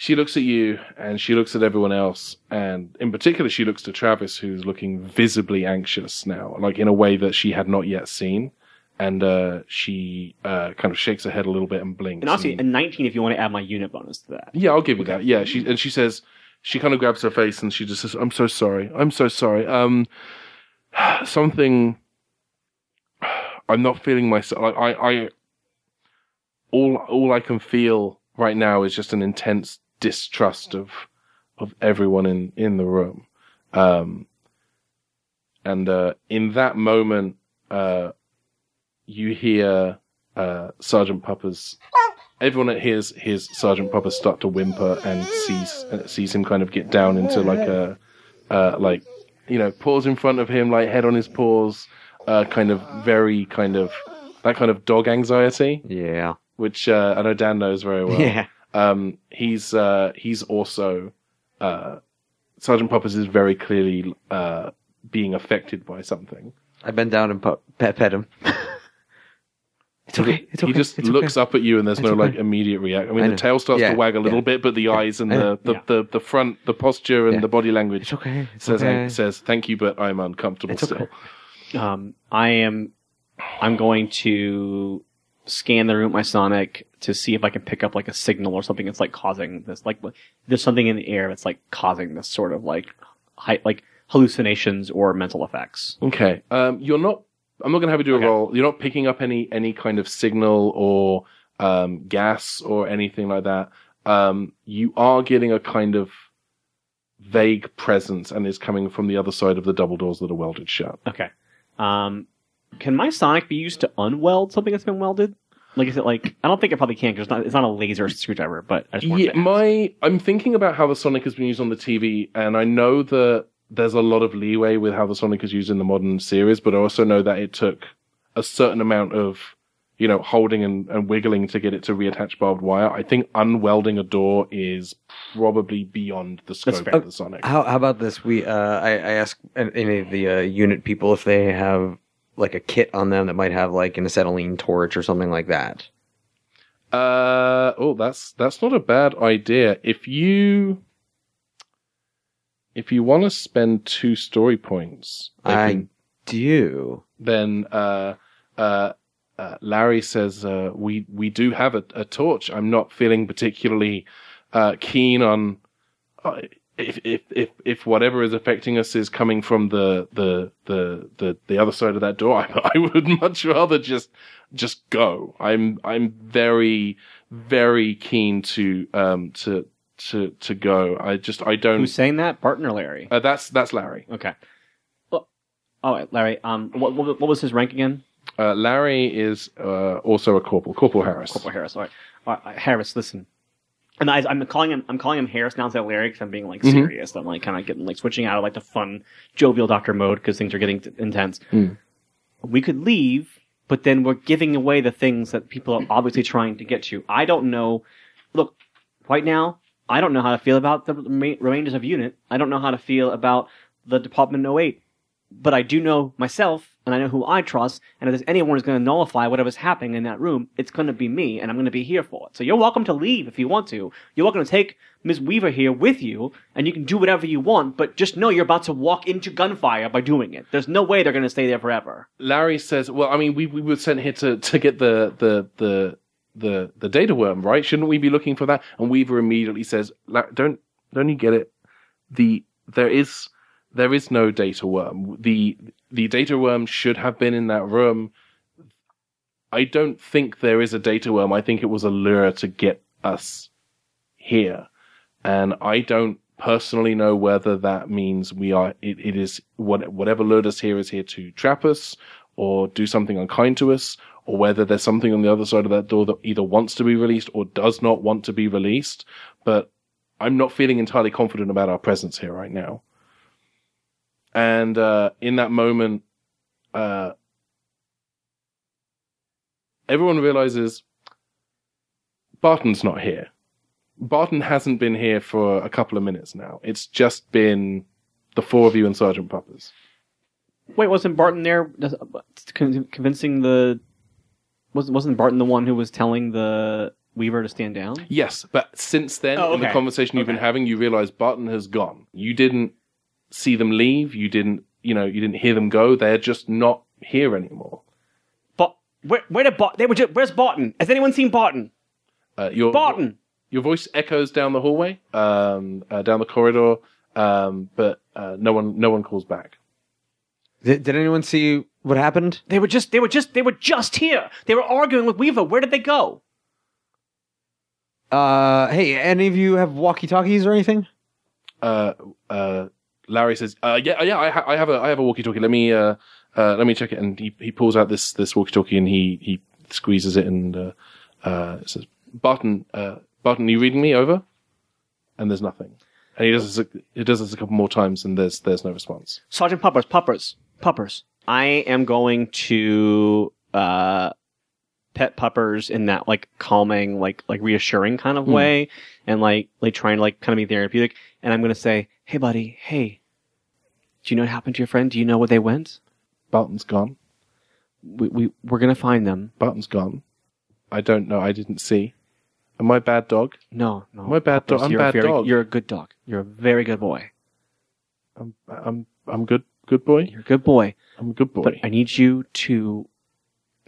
She looks at you and she looks at everyone else, and in particular, she looks to Travis, who's looking visibly anxious now, like in a way that she had not yet seen. And uh, she uh, kind of shakes her head a little bit and blinks. And and- a 19 if you want to add my unit bonus to that. Yeah, I'll give you that. Yeah, she and she says she kind of grabs her face and she just says, "I'm so sorry. I'm so sorry. Um, something. I'm not feeling myself. Like I, I, all all I can feel right now is just an intense distrust of of everyone in in the room. Um, and uh, in that moment, uh, you hear uh, Sergeant Puppers everyone hears hears Sergeant Pupper start to whimper and sees uh, sees him kind of get down into like a uh, like you know paws in front of him, like head on his paws, uh, kind of very kind of that kind of dog anxiety, Yeah. which uh, I know Dan knows very well. Yeah. Um, he's uh, he's also uh, Sergeant Puppers is very clearly uh, being affected by something. I bend down and pu- pet, pet him. it's okay. It's okay. he just it's looks up at you, and there's It's no okay. like immediate reaction. I mean, I the tail starts Yeah, to wag a little yeah. bit, but the eyes and the the, Yeah. the, the front, the posture and Yeah. the body language It's okay. It's says okay. says thank you, but I'm uncomfortable It's still. okay. Um, I am. I'm going to scan the room with my sonic to see if I can pick up like a signal or something that's like causing this. Like, there's something in the air that's like causing this sort of like, like hallucinations or mental effects. Okay, um, you're not. I'm not going to have you do Okay. a roll. You're not picking up any any kind of signal or um, gas or anything like that. Um, you are getting a kind of vague presence, and is coming from the other side of the double doors that are welded shut. Okay. Um, can my sonic be used to unweld something that's been welded? Like I said, like I don't think it probably can because it's not, it's not a laser screwdriver. But I just yeah, to my, I'm thinking about how the Sonic has been used on the TV, and I know that there's a lot of leeway with how the Sonic is used in the modern series, but I also know that it took a certain amount of you know holding and, and wiggling to get it to reattach barbed wire. I think unwelding a door is probably beyond the scope of the Sonic. How how about this? We uh, I, I asked any of the uh, unit people if they have like a kit on them that might have like an acetylene torch or something like that. Uh oh, that's that's not a bad idea. If you if you want to spend two story points, I can- do. then uh, uh, uh, Larry says uh, we we do have a, a torch. I'm not feeling particularly uh, keen on uh, if, if if if whatever is affecting us is coming from the the the the, the other side of that door. I, I would much rather just just go. I'm I'm very very keen to um to to to go. I just I don't. Who's saying that? Barton or Larry? Uh, that's that's Larry. Okay. Well, all right, Larry. Um, what, what, what was his rank again? Uh, Larry is uh, also a corporal, Corporal Harris. Corporal Harris. All right. All right, Harris, listen. And I, I'm calling him. I'm calling him Harris now instead of Larry because I'm being like Mhm. serious. I'm like kind of getting like switching out of like the fun, jovial doctor mode because things are getting t- intense. Mm. We could leave, but then we're giving away the things that people are obviously trying to get to. I don't know. Look, right now, I don't know how to feel about the rema- remainders of unit. I don't know how to feel about the Department 08. But I do know myself, and I know who I trust, and if there's anyone who's going to nullify whatever's happening in that room, it's going to be me, and I'm going to be here for it. So you're welcome to leave if you want to. You're welcome to take Ms. Weaver here with you, and you can do whatever you want, but just know you're about to walk into gunfire by doing it. There's no way they're going to stay there forever. Larry says, "Well, I mean, we we were sent here to to get the the the the the data worm, right? Shouldn't we be looking for that?" And Weaver immediately says, "Don't don't you get it? The there is there is no data worm. The the data worm should have been in that room. I don't think there is a data worm. I think it was a lure to get us here, and I don't." Personally, know whether that means we are. It, it is what whatever lured us here is here to trap us, or do something unkind to us, or whether there's something on the other side of that door that either wants to be released or does not want to be released. But I'm not feeling entirely confident about our presence here right now. And uh, in that moment, uh, everyone realizes Barton's not here. Barton hasn't been here for a couple of minutes now. It's just been the four of you and Sergeant Puppers. Wait, wasn't Barton there convincing the? Wasn't wasn't Barton the one who was telling the Weaver to stand down? Yes, but since then, Oh, in the okay. conversation you've been having, you realize Barton has gone. You didn't see them leave. You didn't, you know, you didn't hear them go. They're just not here anymore. But where where did Barton? They were just, where's Barton? Has anyone seen Barton? Uh, your Barton. your voice echoes down the hallway, um, uh, down the corridor, um, but uh, no one, no one calls back. Did, did anyone see what happened? They were just they were just they were just here. They were arguing with Weaver. Where did they go? Uh, hey, any of you have walkie talkies or anything? Uh, uh, Larry says, uh, "Yeah, yeah, I, ha- I have a, I have a walkie-talkie. Let me, uh, uh, let me check it." And he, he pulls out this, this walkie-talkie and he, he squeezes it and uh, uh, says, "Barton, uh, Barton, are you reading me? Over." And there's nothing. And he does this, a- he does this a couple more times, and there's, there's no response. Sergeant Puppers, Puppers, Puppers. I am going to uh, pet Puppers in that like calming, like like reassuring kind of Hmm. way, and like like trying to like kind of be therapeutic. And I'm going to say, "Hey, buddy, hey, do you know what happened to your friend? Do you know where they went? Barton's gone. We we we're going to find them. Barton's gone. I don't know. I didn't see. Am I a bad dog? No, no, I'm a bad dog. I'm a a bad very, dog. You're a good dog. You're a very good boy. I'm, I'm, I'm good. Good boy. You're a good boy. I'm a good boy. but I need you to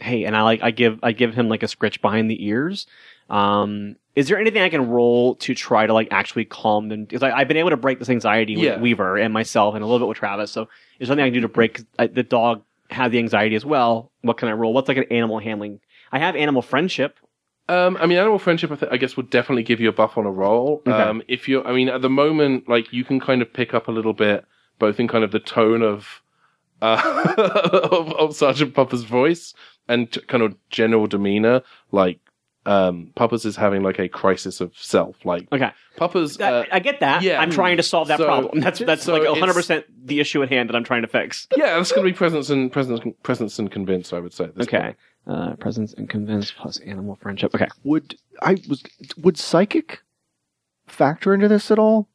hey and I like I give I give him like a scritch behind the ears. Um is there anything I can roll to try to like actually calm them? Because I've been able to break this anxiety with Yeah. Weaver and myself and a little bit with Travis. So is something I can do to break I, the dog had the anxiety as well? What can I roll? What's like an animal handling? I have animal friendship. Um, I mean, animal friendship, I, th- I guess, would definitely give you a buff on a roll. Okay. Um, if you're, I mean, at the moment, like you can kind of pick up a little bit, both in kind of the tone of uh, of, of Sergeant Puppers' voice and t- kind of general demeanor. Like um, Puppers is having like a crisis of self. Like Okay, Puppers, uh, I get that. yeah. I'm trying to solve that So- problem. That's that's so like 100 percent the issue at hand that I'm trying to fix. yeah, that's going to be presence and presence, presence and convince. I would say. this Okay, uh, presence and convince plus animal friendship. Okay, Would I was would psychic factor into this at all?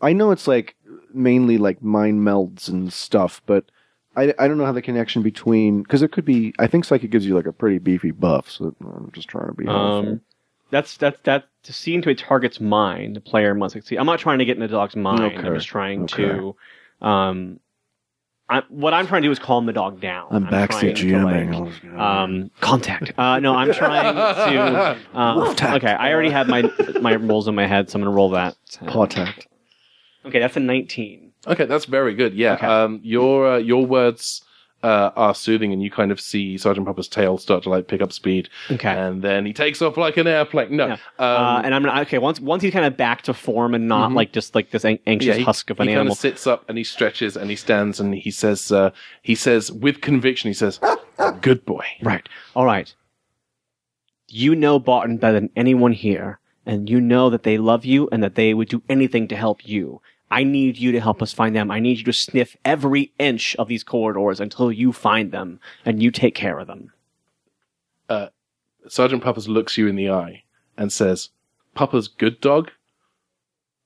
I know it's like mainly like mind melds and stuff, but I, I don't know how the connection between because it could be. I think psychic gives you like a pretty beefy buff. So I'm just trying to be um, that's that's that to see into a target's mind, the player must succeed. I'm not trying to get in the dog's mind. Okay, I'm just trying okay. to. Um, I, what I'm trying to do is calm the dog down. I'm backstage trying to, GMing. like, um, contact. Uh, no, I'm trying to. Tact. okay, I already have my my rolls in my head, so I'm gonna roll that. Paw tact. Okay, that's a 19. Okay, that's very good. Yeah, Okay. um, your uh, your words uh, are soothing, and you kind of see Sergeant Puppers' tail start to like pick up speed, Okay. and then he takes off like an airplane. No, Yeah. um, uh, and I'm okay. Once once he's kind of back to form and not Mhm. like just like this an- anxious yeah, he, husk of an he kind animal. of sits up and he stretches and he stands and he says, uh, he says with conviction, he says, "Good boy." Right. All right. You know Barton better than anyone here, and you know that they love you and that they would do anything to help you. I need you to help us find them. I need you to sniff every inch of these corridors until you find them, and you take care of them. Uh, Sergeant Puppers looks you in the eye and says, "Puppers, good dog.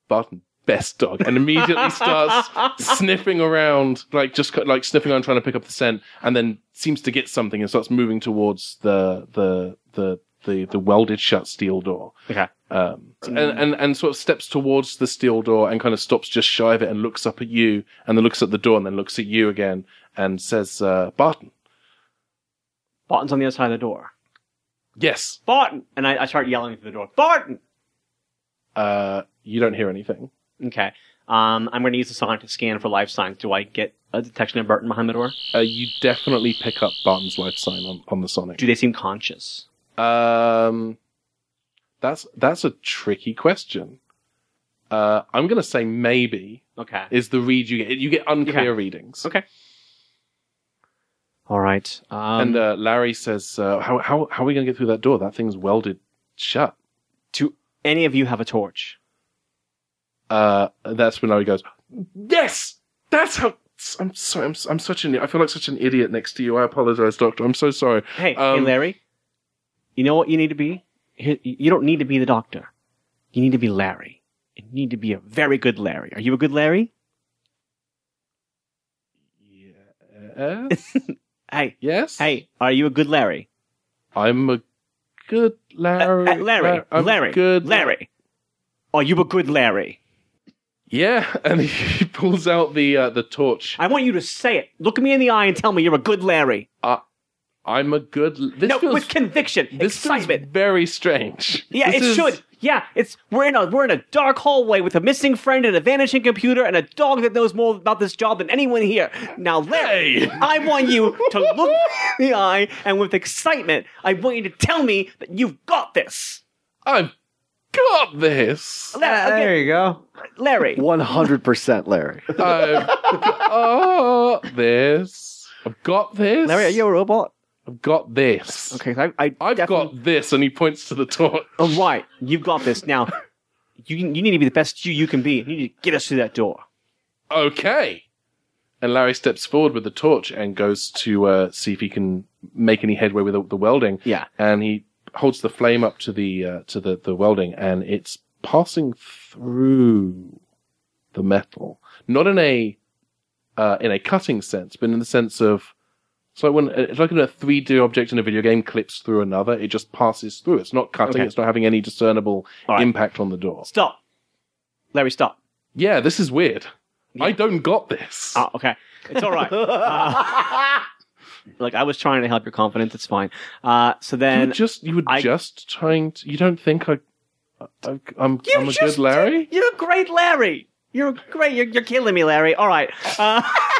Barton, best dog," and immediately starts sniffing around, like just like sniffing around, trying to pick up the scent, and then seems to get something and starts moving towards the the the the, the welded shut steel door. Okay. Um, and, and and sort of steps towards the steel door and kind of stops just shy of it and looks up at you and then looks at the door and then looks at you again and says, uh, "Barton, Barton's on the other side of the door. yes." Barton! And I, I start yelling through the door. Barton! Uh, you don't hear anything. Okay. Um, I'm going to use the sonic to scan for life signs. Do I get a detection of Barton behind the door? Uh, you definitely pick up Barton's life sign on, on the Sonic. Do they seem conscious? Um, that's that's a tricky question. Uh, I'm gonna say maybe Okay. is the read you get. You get unclear Okay. readings. Okay. All right. Um, and uh, Larry says, uh, "How how how are we gonna get through that door? That thing's welded shut." do any of you have a torch? Uh, that's when Larry goes, "Yes, that's how." I'm sorry. I'm, I'm such an. I feel like such an idiot next to you. I apologize, Doctor. I'm so sorry. Hey, hey, Um, Larry. You know what you need to be? You don't need to be the doctor. You need to be Larry. You need to be a very good Larry. Are you a good Larry? Yes. Hey, yes. hey, are you a good Larry? I'm a good Larry. Uh, uh, Larry, I'm Larry, good Larry. Are you a good Larry? Yeah, and he pulls out the uh, the torch. I want you to say it. Look at me in the eye and tell me you're a good Larry. I'm a good. This no, feels, with conviction, this feels excitement. very strange. Yeah, This it is- should. Yeah, it's we're in a we're in a dark hallway with a missing friend and a vanishing computer and a dog that knows more about this job than anyone here. Now, Larry, Hey! I want you to look me in the eye and with excitement, I want you to tell me that you've got this. I've got this. La- okay, there you go. Larry. One hundred percent, Larry. I've got this. I've got this. Larry, are you a robot? I've got this. Okay, I, I I've definitely- got this, and he points to the torch. All right, you've got this. Now, you you need to be the best you you can be. You need to get us through that door. Okay. And Larry steps forward with the torch and goes to uh, see if he can make any headway with the, the welding. Yeah. And he holds the flame up to the uh, to the, the welding, and it's passing through the metal, not in a uh, in a cutting sense, but in the sense of it's like when it's like a three D object in a video game clips through another, it just passes through. It's not cutting. Okay. It's not having any discernible right. impact on the door. Stop, Larry. Stop. Yeah, this is weird. I don't got this. Oh, okay. It's all right. Uh, look, I was trying to help your confidence. It's fine. Uh, so then were just you were I- just trying to. You don't think I, I I'm I'm a good Larry? You're a great Larry. You're great. You're, you're killing me, Larry. All right. Uh,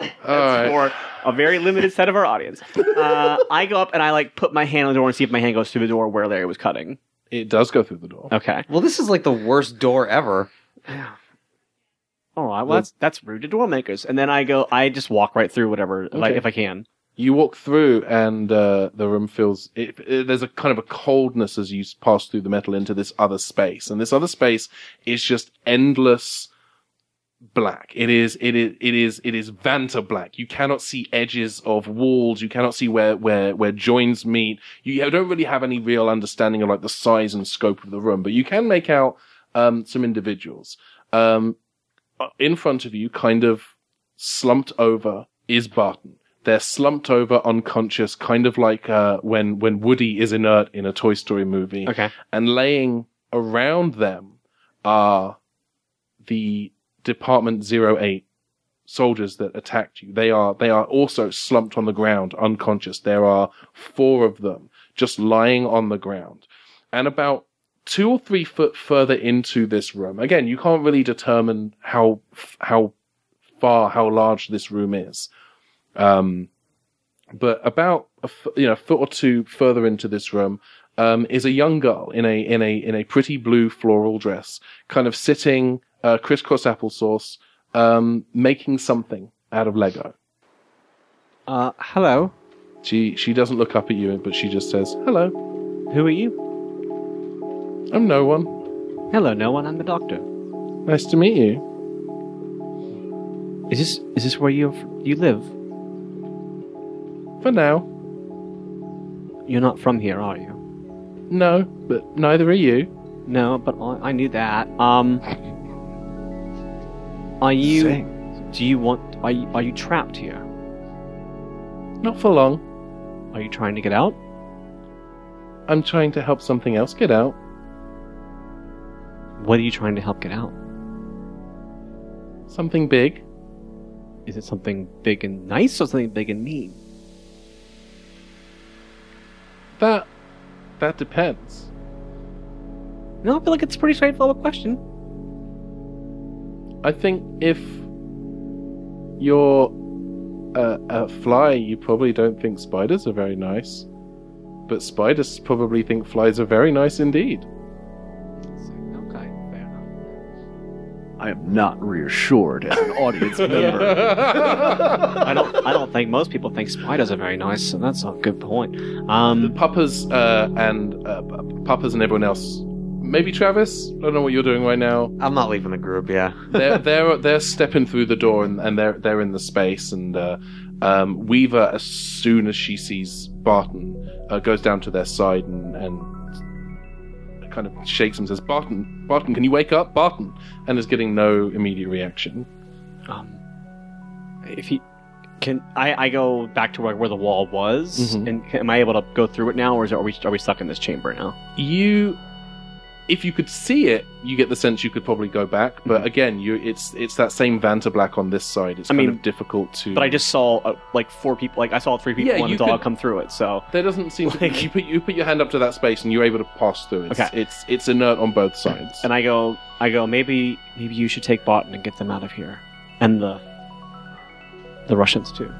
right. for a very limited set of our audience. Uh, I go up and I like put my hand on the door and see if my hand goes through the door where Larry was cutting. It does go through the door. Okay. Well, this is like the worst door ever. All right, well that's that's rude to door makers. And then I go, I just walk right through whatever, like Okay. if I can. You walk through, and uh, the room feels. It, it, there's a kind of a coldness as you s- pass through the metal into this other space, and this other space is just endless black. It is. It is. It is. It is Vanta black. You cannot see edges of walls. You cannot see where where where joins meet. You don't really have any real understanding of like the size and scope of the room, but you can make out um, some individuals. Um, in front of you, kind of slumped over, is Barton. They're slumped over, unconscious, kind of like uh, when when Woody is inert in a Toy Story movie. Okay. And laying around them are the Department 08 soldiers that attacked you. They are they are also slumped on the ground, unconscious. There are four of them just lying on the ground, and about two or three foot further into this room. Again, you can't really determine how how far, how large this room is. Um, but about a you know foot or two further into this room um, is a young girl in a in a in a pretty blue floral dress, kind of sitting uh, crisscross applesauce, um, making something out of Lego. Uh, hello. She she doesn't look up at you, but she just says, "Hello, Who are you? I'm no one. Hello, no one. I'm the doctor. Nice to meet you." Is this is this where you you live? For now, You're not from here, are you? no, but neither are you. No, but I, I knew that. Um, are you? Sing. Do you want? Are you, are you trapped here? Not for long. Are you trying to get out? I'm trying to help something else get out. What are you trying to help get out? Something big. Is it something big and nice or something big and mean? That that depends. No, I feel like it's a pretty straightforward question. I think if you're a, a fly, you probably don't think spiders are very nice. But spiders probably think flies are very nice indeed. Okay, fair enough. I am not reassured as an audience member. I don't. I don't think most people think spiders are very nice, so that's a good point. the Um, puppers uh, and uh, puppers and everyone else. Maybe Travis. I don't know what you're doing right now. I'm not leaving the group. Yeah. they're they're they're stepping through the door and, and they're they're in the space and uh, um, Weaver as soon as she sees Barton uh, goes down to their side and, and kind of shakes him and says Barton Barton can you wake up Barton and is getting no immediate reaction um, if he can, I, I go back to where, where the wall was, Mhm. and am I able to go through it now, or is it, are we are we stuck in this chamber now? you if you could see it you get the sense you could probably go back but again you it's it's that same Vanta Black on this side it's I kind mean, of difficult to But I just saw uh, like four people. Like I saw three people Yeah, and a dog could- come through it. So There doesn't seem to. Like- You put you put your hand up to that space and you're able to pass through. It's, Okay. It's it's inert on both sides. and I go, I go. Maybe maybe you should take Barton and get them out of here, and the the Russians too.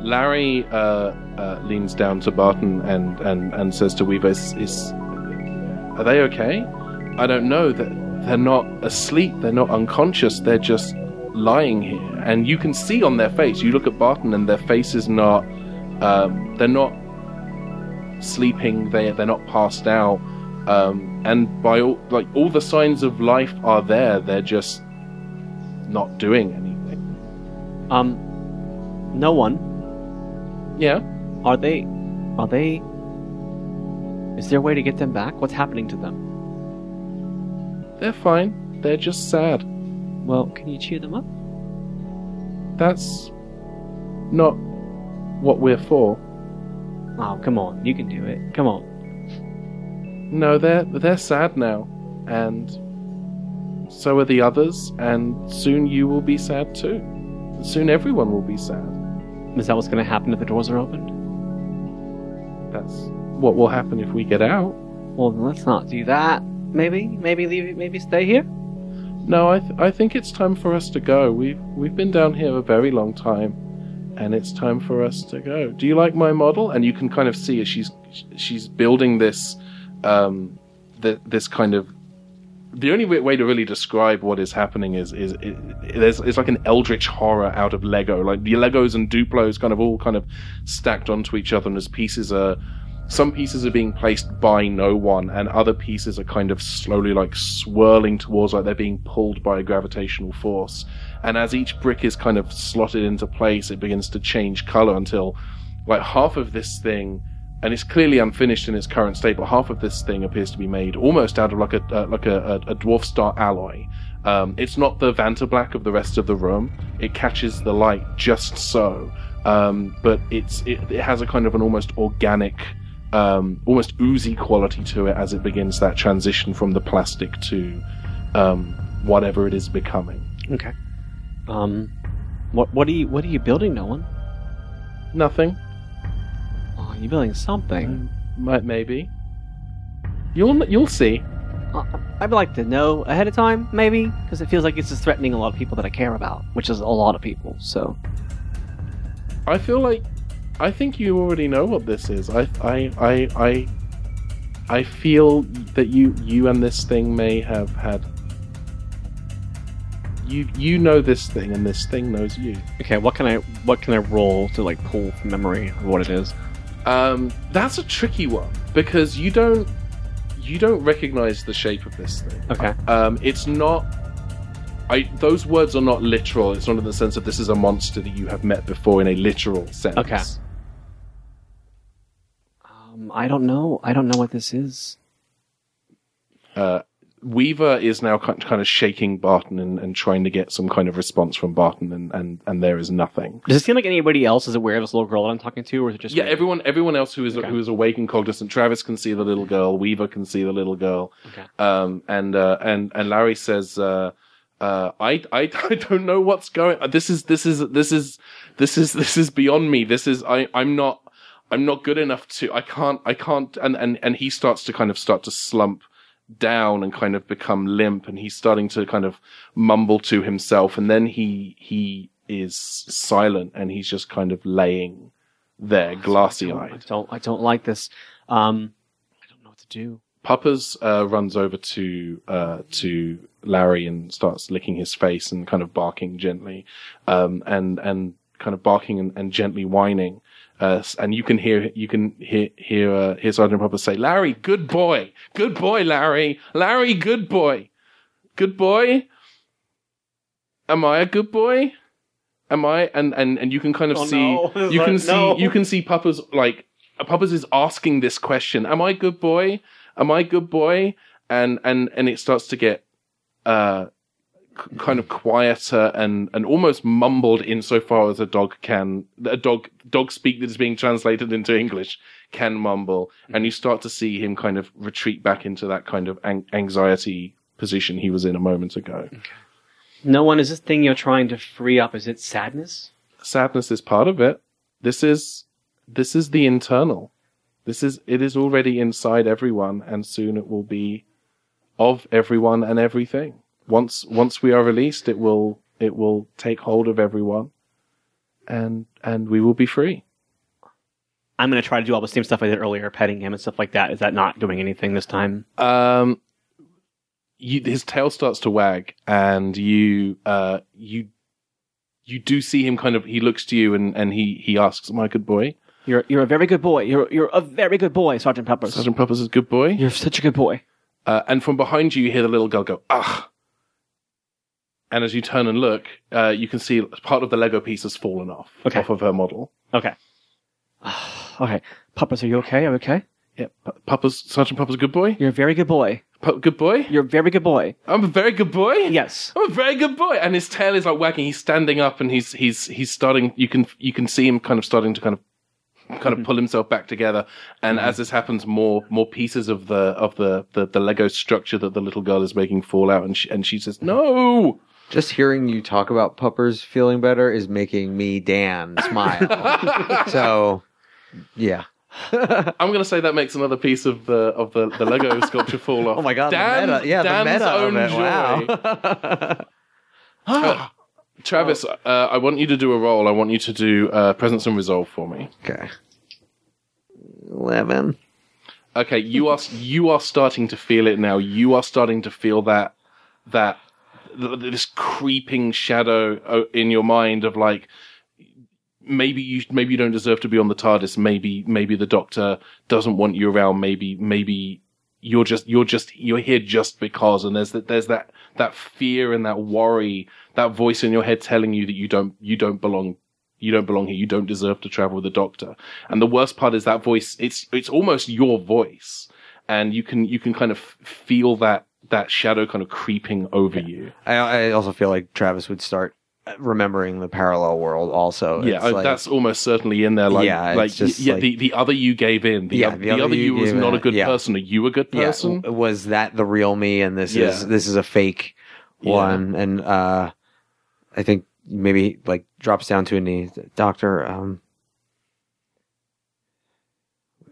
Larry uh, uh, leans down to Barton and, and, and says to Weaver, is, is, "Are they okay? I don't know. That they're not asleep. They're not unconscious. They're just lying here, and you can see on their face. You look at Barton, and their face is not. Um, they're not sleeping. They they're not passed out. Um, and by all like all the signs of life are there. They're just not doing anything. Um, no one. Yeah. Are they? Are they? Is there a way to get them back? What's happening to them? They're fine. They're just sad. Well, can you cheer them up? That's not what we're for. Oh, come on, you can do it. Come on. No, they're they're sad now, and so are the others, and soon you will be sad too. Soon everyone will be sad. Is that what's going to happen if the doors are opened? That's what will happen if we get out. Well, let's not do that. Maybe, maybe leave. Maybe stay here. No, I th- I think it's time for us to go. We've we've been down here a very long time, and it's time for us to go. Do you like my model? And you can kind of see as she's she's building this, um, th- this kind of the only way way to really describe what is happening is is it, there's it's like an eldritch horror out of Lego. Like the Legos and Duplos kind of all kind of stacked onto each other, and as pieces are some pieces are being placed by no one, and other pieces are kind of slowly like swirling towards, like they're being pulled by a gravitational force. And as each brick is kind of slotted into place, it begins to change color until like half of this thing and it's clearly unfinished in its current state. But half of this thing appears to be made almost out of like a uh, like a, a, dwarf star alloy. Um, it's not the Vanta black of the rest of the room. It catches the light just so, um, but it's it, it has a kind of an almost organic, um, almost oozy quality to it as it begins that transition from the plastic to um, whatever it is becoming. Okay. Um, what what are you what are you building, no one? Nothing. Oh, you're building something. Might maybe. You'll you'll see. Uh, I'd like to know ahead of time, maybe, because it feels like it's just threatening a lot of people that I care about, which is a lot of people. So I feel like I think you already know what this is. I I I I I feel that you you and this thing may have had you you know this thing and this thing knows you. okay, what can I what can I roll to like pull from memory of what it is? Um that's a tricky one because you don't you don't recognize the shape of this thing. Okay. Um it's not I, those words are not literal. It's not in the sense of this is a monster that you have met before in a literal sense. Okay. Um, I don't know. I don't know what this is. uh, Weaver is now kind kind of shaking Barton and, and trying to get some kind of response from Barton, and, and, and there is nothing. Does it seem like anybody else is aware of this little girl that I'm talking to, or is it just Yeah, me? everyone everyone else who is Okay. who is awake and cognizant. Travis can see the little girl. Weaver can see the little girl. Okay. Um, and uh, and and Larry says, uh, uh, I, I I don't know what's going. This is this is this is this is this is beyond me. This is I I'm not I'm not good enough to. I can't I can't. And and and he starts to kind of start to slump down and kind of become limp and he's starting to kind of mumble to himself and then he he is silent and he's just kind of laying there glassy I eyed don't. I don't like this. Um, I don't know what to do. Puppers uh, runs over to uh, to Larry and starts licking his face and kind of barking gently, um, and and kind of barking and, and gently whining. Uh, and you can hear you can hear hear uh, hear Sergeant Puppers say, "Larry, good boy, good boy, Larry, Larry, good boy, good boy." Am I a good boy? Am I? And and and you can kind of Oh, see no. You can see no. you can see Puppers like Puppers is asking this question: Am I a good boy? Am I a good boy? And and and it starts to get uh kind of quieter and and almost mumbled insofar as a dog can a dog dog speak that is being translated into English can mumble, and you start to see him kind of retreat back into that kind of an- anxiety position he was in a moment ago. No one is this thing you're trying to free up. Is it sadness? sadness is part of it. This is this is the internal. This is it is already inside everyone, and soon it will be of everyone and everything. Once once we are released, it will it will take hold of everyone, and and we will be free. I'm going to try to do all the same stuff I did earlier, petting him and stuff like that. Is that not doing anything this time? Um, you, his tail starts to wag, and you uh you you do see him kind of he looks to you and and he he asks, "My good boy?" You're you're a very good boy. You're you're a very good boy, Sergeant Peppers. Sergeant Peppers is a good boy. You're such a good boy. Uh, and from behind you, you hear the little girl go, ah. And as you turn and look, uh, you can see part of the Lego piece has fallen off, Okay. off of her model. Okay. okay. Peppers, are you okay? Are you okay? Yeah, P- Papa's, Sergeant Papa's a good boy? You're a very good boy. Good boy? You're a very good boy. I'm a very good boy? Yes. I'm a very good boy. And his tail is like wagging. He's standing up and he's, he's, he's starting, you can, you can see him kind of starting to kind of, kind of pull himself back together. And as this happens, more, more pieces of the, of the, the, the Lego structure that the little girl is making fall out. And she, and she says, no! Just hearing you talk about puppers feeling better is making me Dan smile. so, yeah. I'm going to say that makes another piece of the of the, the Lego sculpture fall off. Oh my god, Dan- the meta. Yeah, Dan's the meta own joy. Wow. Travis, uh, I want you to do a roll. I want you to do uh, presence and resolve for me. okay. 11. Okay, you are you are starting to feel it now. You are starting to feel that that th- this creeping shadow uh, in your mind of like maybe you maybe you don't deserve to be on the TARDIS. Maybe maybe the Doctor doesn't want you around. Maybe maybe you're just you're just you're here just because. And there's that there's that that fear and that worry, that voice in your head telling you that you don't you don't belong you don't belong here. You don't deserve to travel with the doctor. And the worst part is that voice. It's it's almost your voice, and you can you can kind of feel that that shadow kind of creeping over you. I, I also feel like Travis would start remembering the parallel world. Also, Yeah, It's like- that's almost certainly in there. Like, Yeah, like just yeah, like- the, the other you gave in. The, Yeah, other, the the other other you you was not a good yeah. person. Are you a good person? Was that the real me? And this is this is a fake Yeah. one. And uh, I think maybe like drops down to a knee. Doctor, um,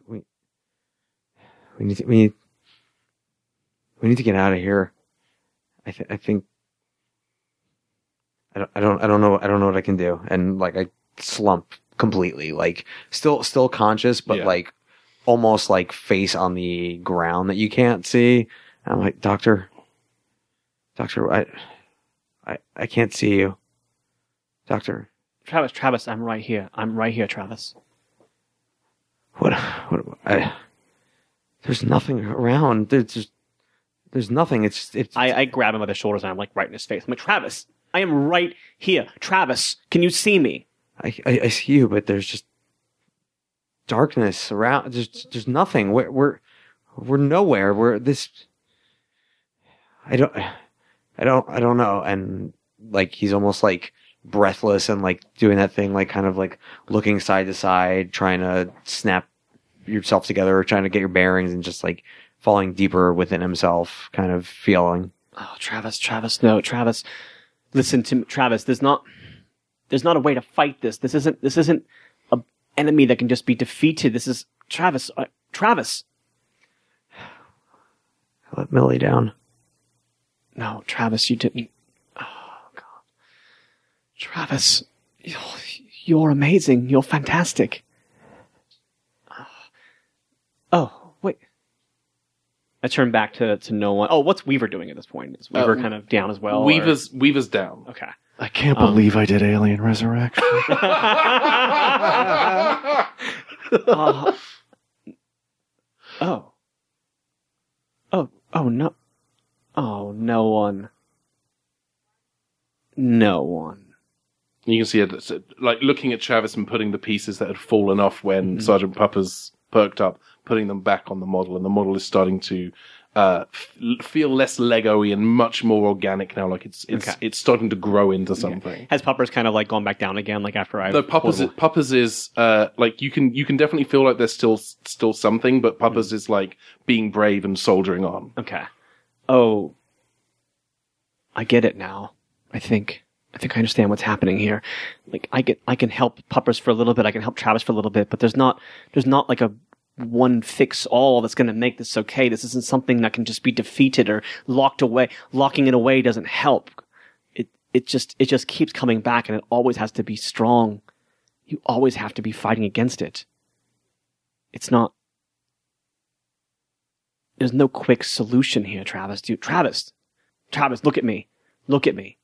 we we need to, we need we need to get out of here. I th- I think I don't I don't I don't know I don't know what I can do. And like I slump completely. Like still still conscious, but Yeah. like almost like face on the ground that you can't see. And I'm like, Doctor, Doctor, I I I can't see you. Doctor, Travis, Travis, I'm right here. I'm right here, Travis. what what I there's nothing around. There's just there's nothing. It's it's I, I grab him by the shoulders and I'm like right in his face. I'm like, Travis, I am right here. Travis, can you see me? I, I, I see you, but there's just darkness around. There's there's nothing. We're we're we're nowhere. We're this. I don't, I don't, I don't know. And like he's almost like breathless and like doing that thing, like kind of like looking side to side, trying to snap yourself together, or trying to get your bearings, and just like falling deeper within himself, kind of feeling. Oh, Travis, Travis, no, Travis. Listen to me, Travis. There's not, there's not a way to fight this. This isn't, this isn't a enemy that can just be defeated. This is Travis, uh, Travis. I let Millie down. No, Travis, you didn't. Oh God, Travis, you're, amazing. You're fantastic. Oh. I turn back to, to no one. Oh, what's Weaver doing at this point? Is Weaver Uh, kind of down as well? or- Weaver's Weaver's down. Okay. I can't Um, believe I did Alien Resurrection. Uh, oh. Oh, oh no. Oh, no one. No one. You can see it it's, uh, like looking at Travis and putting the pieces that had fallen off when Mhm. Sergeant Puppers perked up, putting them back on the model, and the model is starting to uh, f- feel less Lego-y and much more organic now. Like it's it's Okay. it's starting to grow into something. Has Puppers kind of like gone back down again, like after I. No, Puppers, is, Puppers is uh, like you can you can definitely feel like there's still still something, but Puppers is like being brave and soldiering on. Okay. Oh. I get it now. I think. I think I understand what's happening here. Like I get, I can help Puppers for a little bit. I can help Travis for a little bit, but there's not, there's not like a one fix all that's going to make this okay. This isn't something that can just be defeated or locked away. Locking it away doesn't help. It, it just, it just keeps coming back and it always has to be strong. You always have to be fighting against it. It's not, there's no quick solution here, Travis. Dude, Travis, Travis, look at me. Look at me.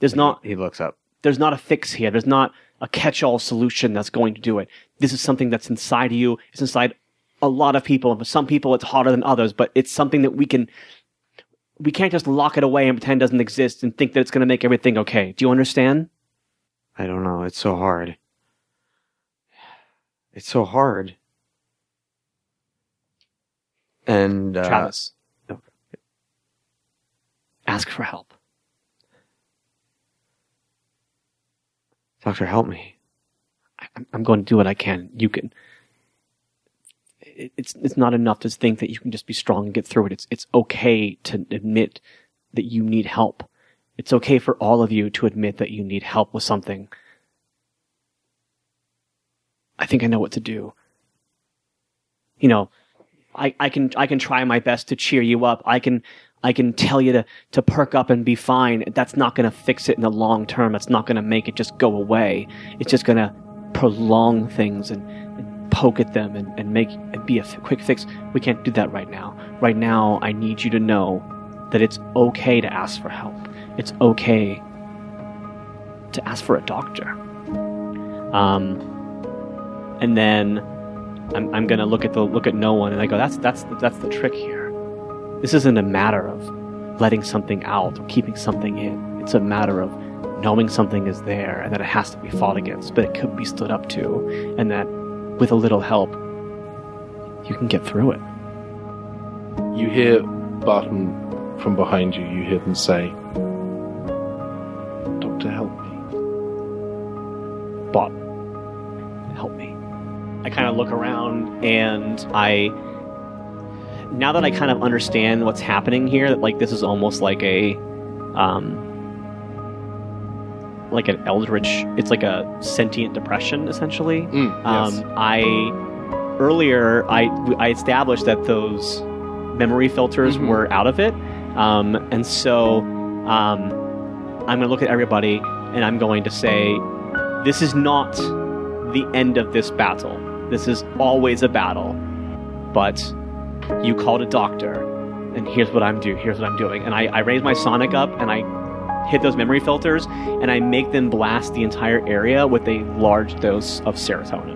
There's not, He looks up. there's not a fix here. There's not a catch-all solution that's going to do it. This is something that's inside you. It's inside a lot of people. And for some people, it's harder than others, but it's something that we can, we can't just lock it away and pretend it doesn't exist and think that it's going to make everything okay. Do you understand? I don't know. It's so hard. It's so hard. And uh, Travis. Ask for help. Doctor, help me. I'm going to do what I can. You can. It's it's not enough to think that you can just be strong and get through it. It's it's okay to admit that you need help. It's okay for all of you to admit that you need help with something. I think I know what to do. You know, I, I can I can try my best to cheer you up. I can I can tell you to, to perk up and be fine. That's not going to fix it in the long term. It's not going to make it just go away. It's just going to prolong things and, and poke at them and, and make be a f- quick fix. We can't do that right now. Right now, I need you to know that it's okay to ask for help. It's okay to ask for a doctor. Um, and then I'm, I'm gonna look at the look at no one and I go, that's that's that's the trick here. This isn't a matter of letting something out or keeping something in. It's a matter of knowing something is there and that it has to be fought against, but it could be stood up to, and that with a little help, you can get through it. You hear Barton from behind you. You hear them say, "Doctor, help me." But help me. I kind of look around and I. Now that I kind of understand what's happening here, that like this is almost like a, um, like an eldritch. It's like a sentient depression, essentially. Mm, yes. Um, I earlier I I established that those memory filters Mhm. were out of it, um, and so um, I'm going to look at everybody and I'm going to say, this is not the end of this battle. This is always a battle, but you called a doctor, and here's what I'm doing, Here's what I'm doing, and I, I raise my sonic up and I hit those memory filters and I make them blast the entire area with a large dose of serotonin.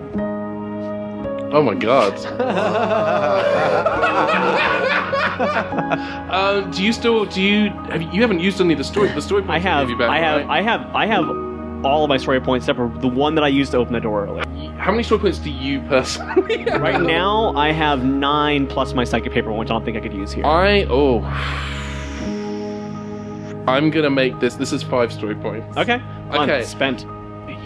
Oh my god. um, do you still do you have you, you haven't used any of the story the story points I have, gave you back, I have, right? I have, I have all of my story points except for the one that I used to open the door earlier. How many story points do you personally have? Right now, I have nine plus my psychic paper, which I don't think I could use here. I oh I'm gonna make this this is five story points. Okay, fun. Okay. spent.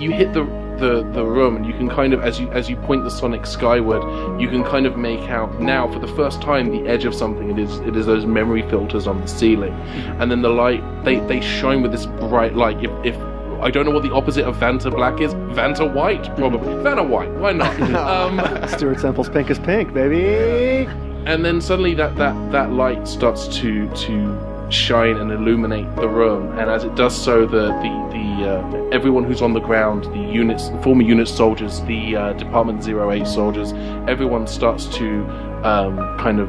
You hit the the, the room and you can kind of as you as you point the sonic skyward, you can kind of make out now for the first time the edge of something. It is it is those memory filters on the ceiling. Mm-hmm. And then the light they, they shine with this bright light. If if I don't know what the opposite of Vanta Black is. Vanta White, probably. Vanta White, why not? um, Stuart Semple's Pink is Pink, baby. and then suddenly that, that, that light starts to to shine and illuminate the room and as it does so the the, the uh, everyone who's on the ground the units the former unit soldiers the uh, department 08 soldiers everyone starts to um, kind of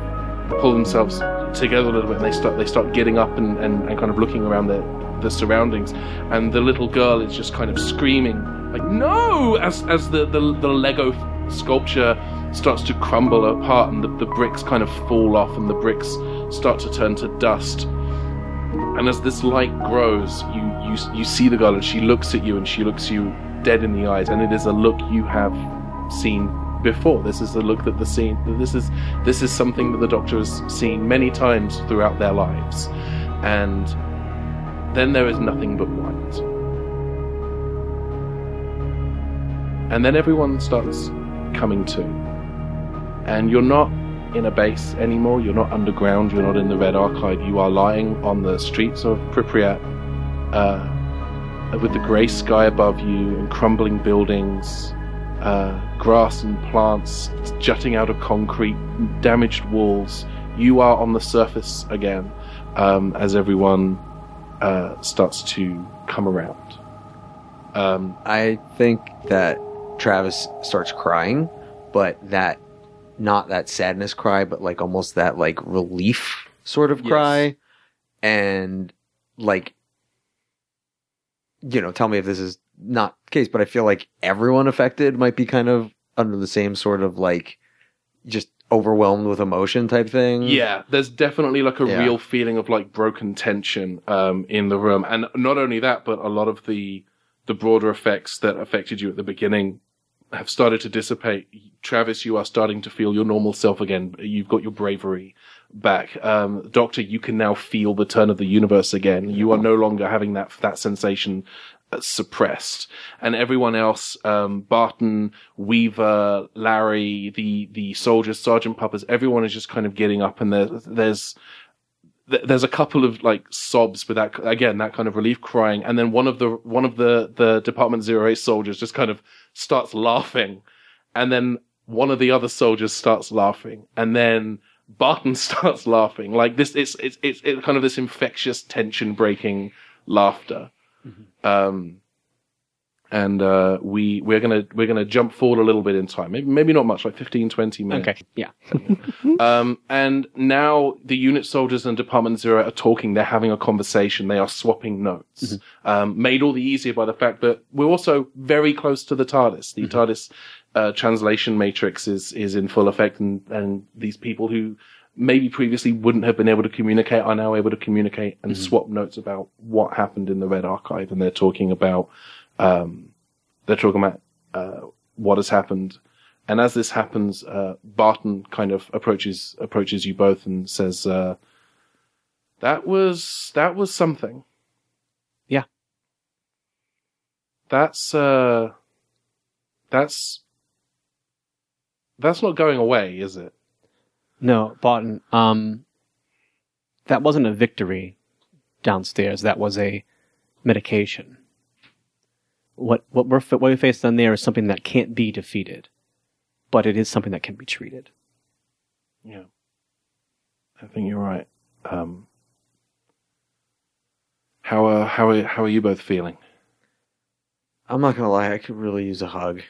pull themselves together a little bit and they start they start getting up and, and, and kind of looking around the the surroundings. And the little girl is just kind of screaming like no! as as the the, the lego sculpture starts to crumble apart and the, the bricks kind of fall off and the bricks start to turn to dust. And as this light grows you you you see the girl and she looks at you and she looks you dead in the eyes. And it is a look you have seen before this is the look that the scene this is this is something that the doctor has seen many times throughout their lives and then there is nothing but white and then everyone starts coming to and you're not in a base anymore. You're not underground. You're not in the Red Archive. You are lying on the streets of Pripyat, uh, with the grey sky above you and crumbling buildings, uh, grass and plants jutting out of concrete, damaged walls. You are on the surface again um, as everyone uh, starts to come around. Um, I think that Travis starts crying, but that not that sadness cry, but like almost that like relief sort of Yes. cry. And like, you know, tell me if this is not the case, but I feel like everyone affected might be kind of under the same sort of like just overwhelmed with emotion type thing. Yeah, there's definitely like a Yeah. real feeling of like broken tension um, in the room, and not only that, but a lot of the the broader effects that affected you at the beginning have started to dissipate. Travis, you are starting to feel your normal self again. You've got your bravery back. Um, Doctor, you can now feel the turn of the universe again. You are no longer having that that sensation suppressed. And everyone else, um, Barton, Weaver, Larry, the the soldiers, Sergeant Puppers, everyone is just kind of getting up, and there's there's there's a couple of like sobs with that again that kind of relief crying. And then one of the one of the the department 08 soldiers just kind of starts laughing. And then one of the other soldiers starts laughing. And then barton starts laughing. Like this it's it's it's, it's kind of this infectious tension breaking laughter um and uh, we we're gonna we're gonna jump forward a little bit in time. Maybe maybe not much, like 15, 20 minutes. Okay. Yeah. Um, and now the unit soldiers and Department Zero are talking. They're having a conversation. They are swapping notes. Um, made all the easier by the fact that we're also very close to the TARDIS. The TARDIS uh, translation matrix is is in full effect, and and these people who maybe previously wouldn't have been able to communicate are now able to communicate and swap notes about what happened in the Red Archive, and they're talking about um, they're talking about uh, what has happened. And as this happens, uh, Barton kind of approaches approaches you both and says, uh, "That was that was something." Yeah. That's uh, that's that's not going away, is it? No, Barton. Um, that wasn't a victory downstairs. That was a medication. What what we're what we face down there is something that can't be defeated, but it is something that can be treated. Yeah, I think you're right. Um, how are how are how are you both feeling? I'm not gonna lie, I could really use a hug.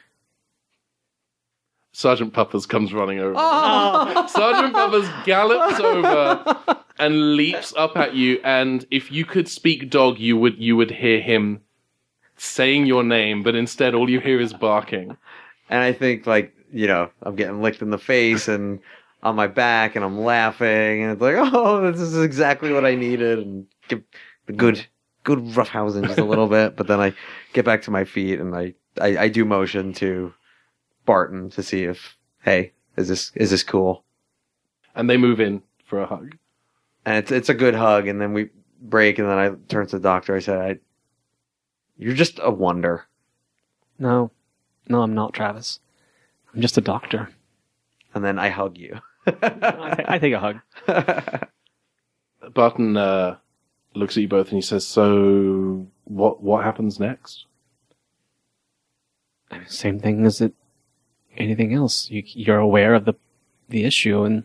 Sergeant Puppers comes running over. Oh. Oh. Sergeant Puppers gallops over and leaps up at you, and if you could speak dog, you would you would hear him saying your name, but instead all you hear is barking. And I think like, you know, I'm getting licked in the face and on my back and I'm laughing and it's like, oh, this is exactly what I needed and give the good good roughhousing just a little bit, but then I get back to my feet and I, I, I do motion to Barton to see if hey, is this is this cool? And they move in for a hug. And it's it's a good hug and then we break and then I turn to the doctor, I said, I, You're just a wonder. No, no, I'm not, Travis. I'm just a doctor. And then I hug you. I, ta- I take a hug. Barton uh, looks at you both and he says, "So what what happens next?" Same thing as it. Anything else? You, you're aware of the the issue and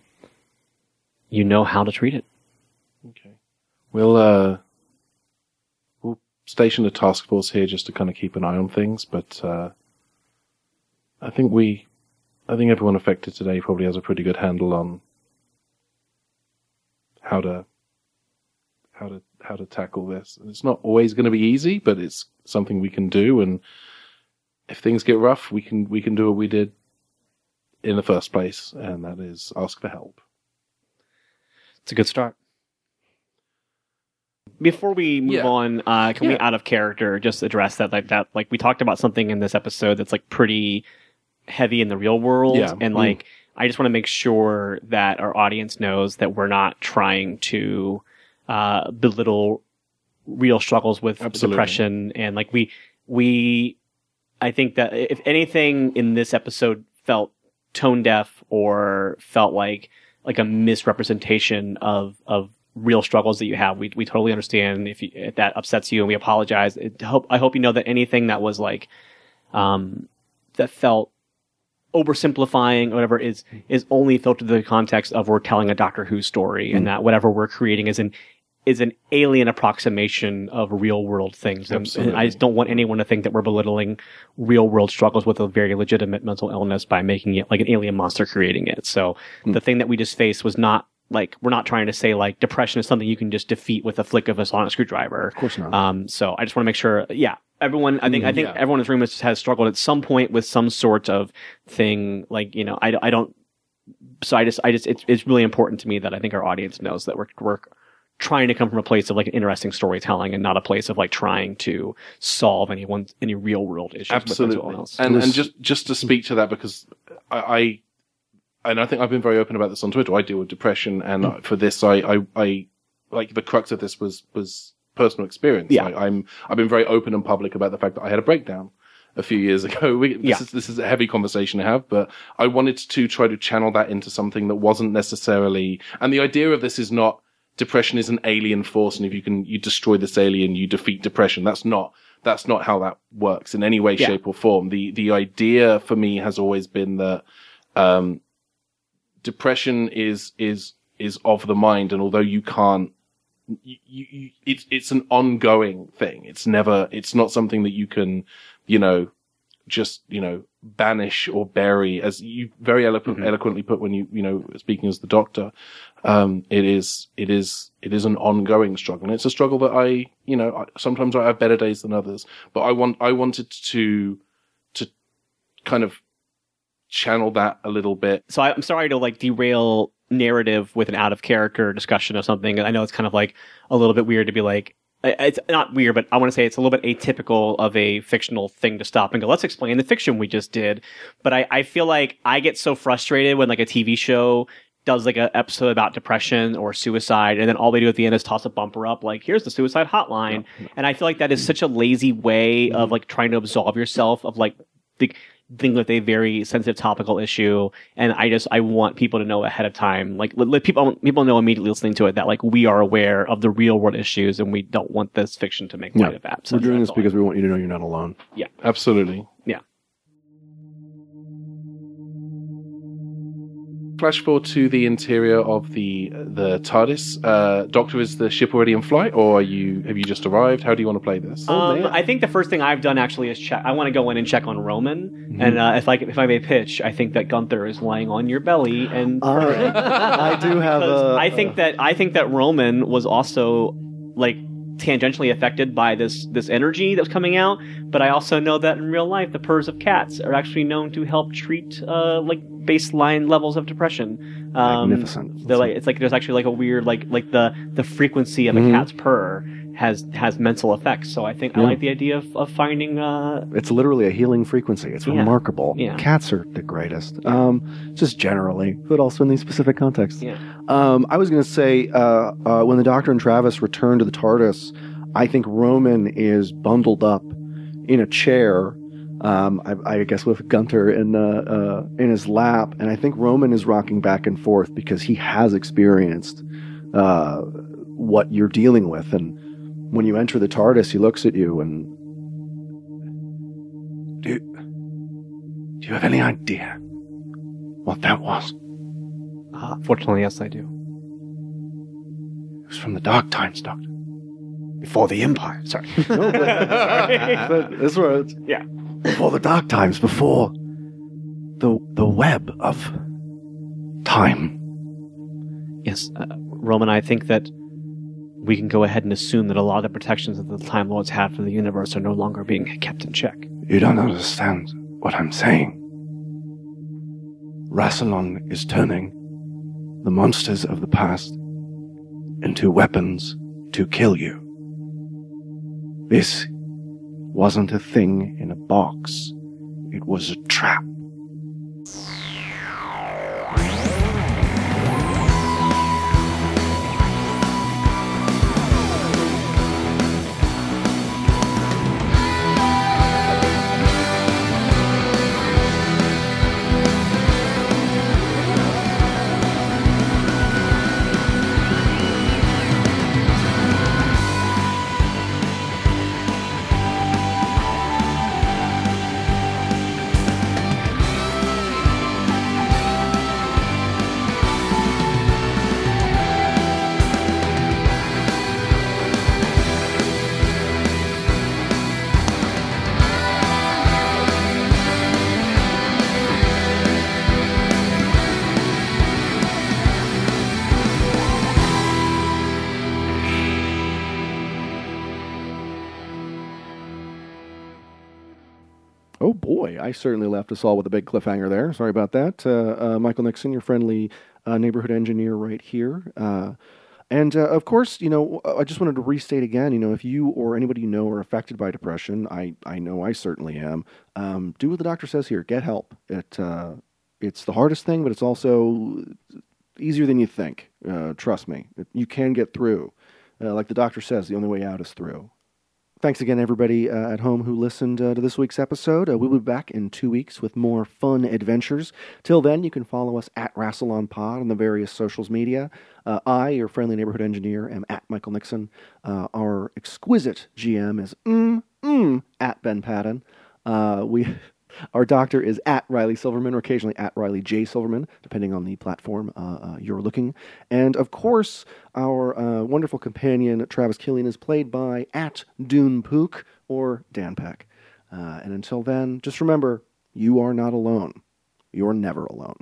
you know how to treat it. Okay. We'll uh we'll station a task force here just to kind of keep an eye on things, but uh I think we I think everyone affected today probably has a pretty good handle on how to how to how to tackle this. And it's not always going to be easy, but it's something we can do and if things get rough, we can we can do what we did in the first place, and that is ask for help. It's a good start. Before we move Yeah. on, uh, can we out of character just address that like that like we talked about something in this episode that's like pretty heavy in the real world Yeah. and Mm. like I just want to make sure that our audience knows that we're not trying to uh, belittle real struggles with Absolutely. depression and like we we I think that if anything in this episode felt tone deaf or felt like like a misrepresentation of of real struggles that you have. We we totally understand if, you, if that upsets you, and we apologize. It, hope I hope you know that anything that was like um that felt oversimplifying or whatever is is only filtered through the context of we're telling a Doctor Who story, and that whatever we're creating is an is an alien approximation of real world things. And, and I just don't want anyone to think that we're belittling real world struggles with a very legitimate mental illness by making it like an alien monster creating it. So the thing that we just faced was not like we're not trying to say like depression is something you can just defeat with a flick of a sonic screwdriver. Of course not. Um, so I just want to make sure, yeah, everyone, I think, I think yeah. everyone in this room has, has struggled at some point with some sort of thing. Like, you know, I, I don't, so I just, I just, it's, it's really important to me that I think our audience knows that we're, we're trying to come from a place of like interesting storytelling and not a place of like trying to solve anyone, any real world issues. with mental Absolutely. And was- and just just to speak to that because I, I and I think I've been very open about this on Twitter. I deal with depression, and Mm. for this, I, I I like the crux of this was was personal experience. Yeah. I, I'm I've been very open and public about the fact that I had a breakdown a few years ago. We, this Yeah. is this is a heavy conversation to have, but I wanted to try to channel that into something that wasn't necessarily. And the idea of this is not depression is an alien force, and if you can you destroy this alien, you defeat depression. That's not that's not how that works in any way, Yeah. shape, or form. The the idea for me has always been that um, depression is is is of the mind, and although you can't, you, you, you, it's it's an ongoing thing. It's never it's not something that you can you know, just you know, banish or bury, as you very Mhm. eloquently put when you you know speaking as the Doctor. Um, it is it is it is an ongoing struggle, and it's a struggle that I you know I, sometimes I have better days than others, but I want I wanted to to kind of channel that a little bit so I, I'm sorry to like derail narrative with an out of character discussion of something. I know it's kind of like a little bit weird to be like, it's not weird, but I want to say it's a little bit atypical of a fictional thing to stop and go, let's explain the fiction we just did. But I, I feel like I get so frustrated when like a TV show does like an episode about depression or suicide, and then all they do at the end is toss a bumper up, like here's the suicide hotline. And I feel like that is such a lazy way of mm-hmm. like trying to absolve yourself of like the thing with a very sensitive topical issue. And I just I want people to know ahead of time, like let, let people people know immediately listening to it that like we are aware of the real world issues, and we don't want this fiction to make light Yeah. of that. So We're doing this because we want you to know you're not alone. Yeah, absolutely. Yeah. Flash forward to the interior of the the TARDIS. Uh, Doctor, is the ship already in flight, or are you have you just arrived? How do you want to play this? Um, man. I think the first thing I've done actually is check. I want to go in and check on Roman, Mm-hmm. and uh, if I if I may pitch, I think that Gunther is lying on your belly, and All right. I do have because a. I think that I think that Roman was also like tangentially affected by this this energy that was coming out. But I also know that in real life, the purrs of cats are actually known to help treat uh, like baseline levels of depression. Um, Magnificent. They're like it's like there's actually like a weird like like the the frequency of a Mhm. cat's purr has has mental effects. So I think I like the idea of, of finding uh, It's literally a healing frequency. It's Yeah. remarkable. Yeah. Cats are the greatest. Um, just generally, but also in these specific contexts. Yeah. Um, I was going to say uh, uh, when the Doctor and Travis return to the TARDIS, I think Roman is bundled up in a chair. Um, I, I guess with Gunther in uh, uh, in his lap, and I think Roman is rocking back and forth because he has experienced uh, what you're dealing with, and when you enter the TARDIS, he looks at you and do you, do you have any idea what that was? uh, fortunately yes I do. It was from the dark times, Doctor. Before the Empire. Sorry. No, but, but this was Yeah. before the dark times, before the the web of time. Yes, uh, Roman, I think that we can go ahead and assume that a lot of the protections that the Time Lords had for the universe are no longer being kept in check. You don't understand what I'm saying. Rassilon is turning the monsters of the past into weapons to kill you. This wasn't a thing in a box. It was a trap. I certainly left us all with a big cliffhanger there. Sorry about that. Uh, uh, Michael Nixon, your friendly uh, neighborhood engineer, right here. Uh, and uh, of course, you know, I just wanted to restate again. You know, if you or anybody you know are affected by depression, I I know I certainly am. Um, do what the doctor says here. Get help. It it's the hardest thing, but it's also easier than you think. Trust me, you can get through. Like the doctor says, the only way out is through. Thanks again, everybody uh, at home who listened uh, to this week's episode. Uh, we'll be back in two weeks with more fun adventures. Till then, you can follow us at Rassilon Pod on the various socials media. Uh, I, your friendly neighborhood engineer, am at Michael Nixon. Uh, our exquisite GM is mm, mm, at Ben Patton. Uh, we, our doctor is at Riley Silverman, or occasionally at Riley J. Silverman, depending on the platform uh, uh, you're looking. And of course, our uh, wonderful companion, Travis Killian, is played by at Dune Pook or Dan Peck. Uh, and until then, just remember you are not alone. You're never alone.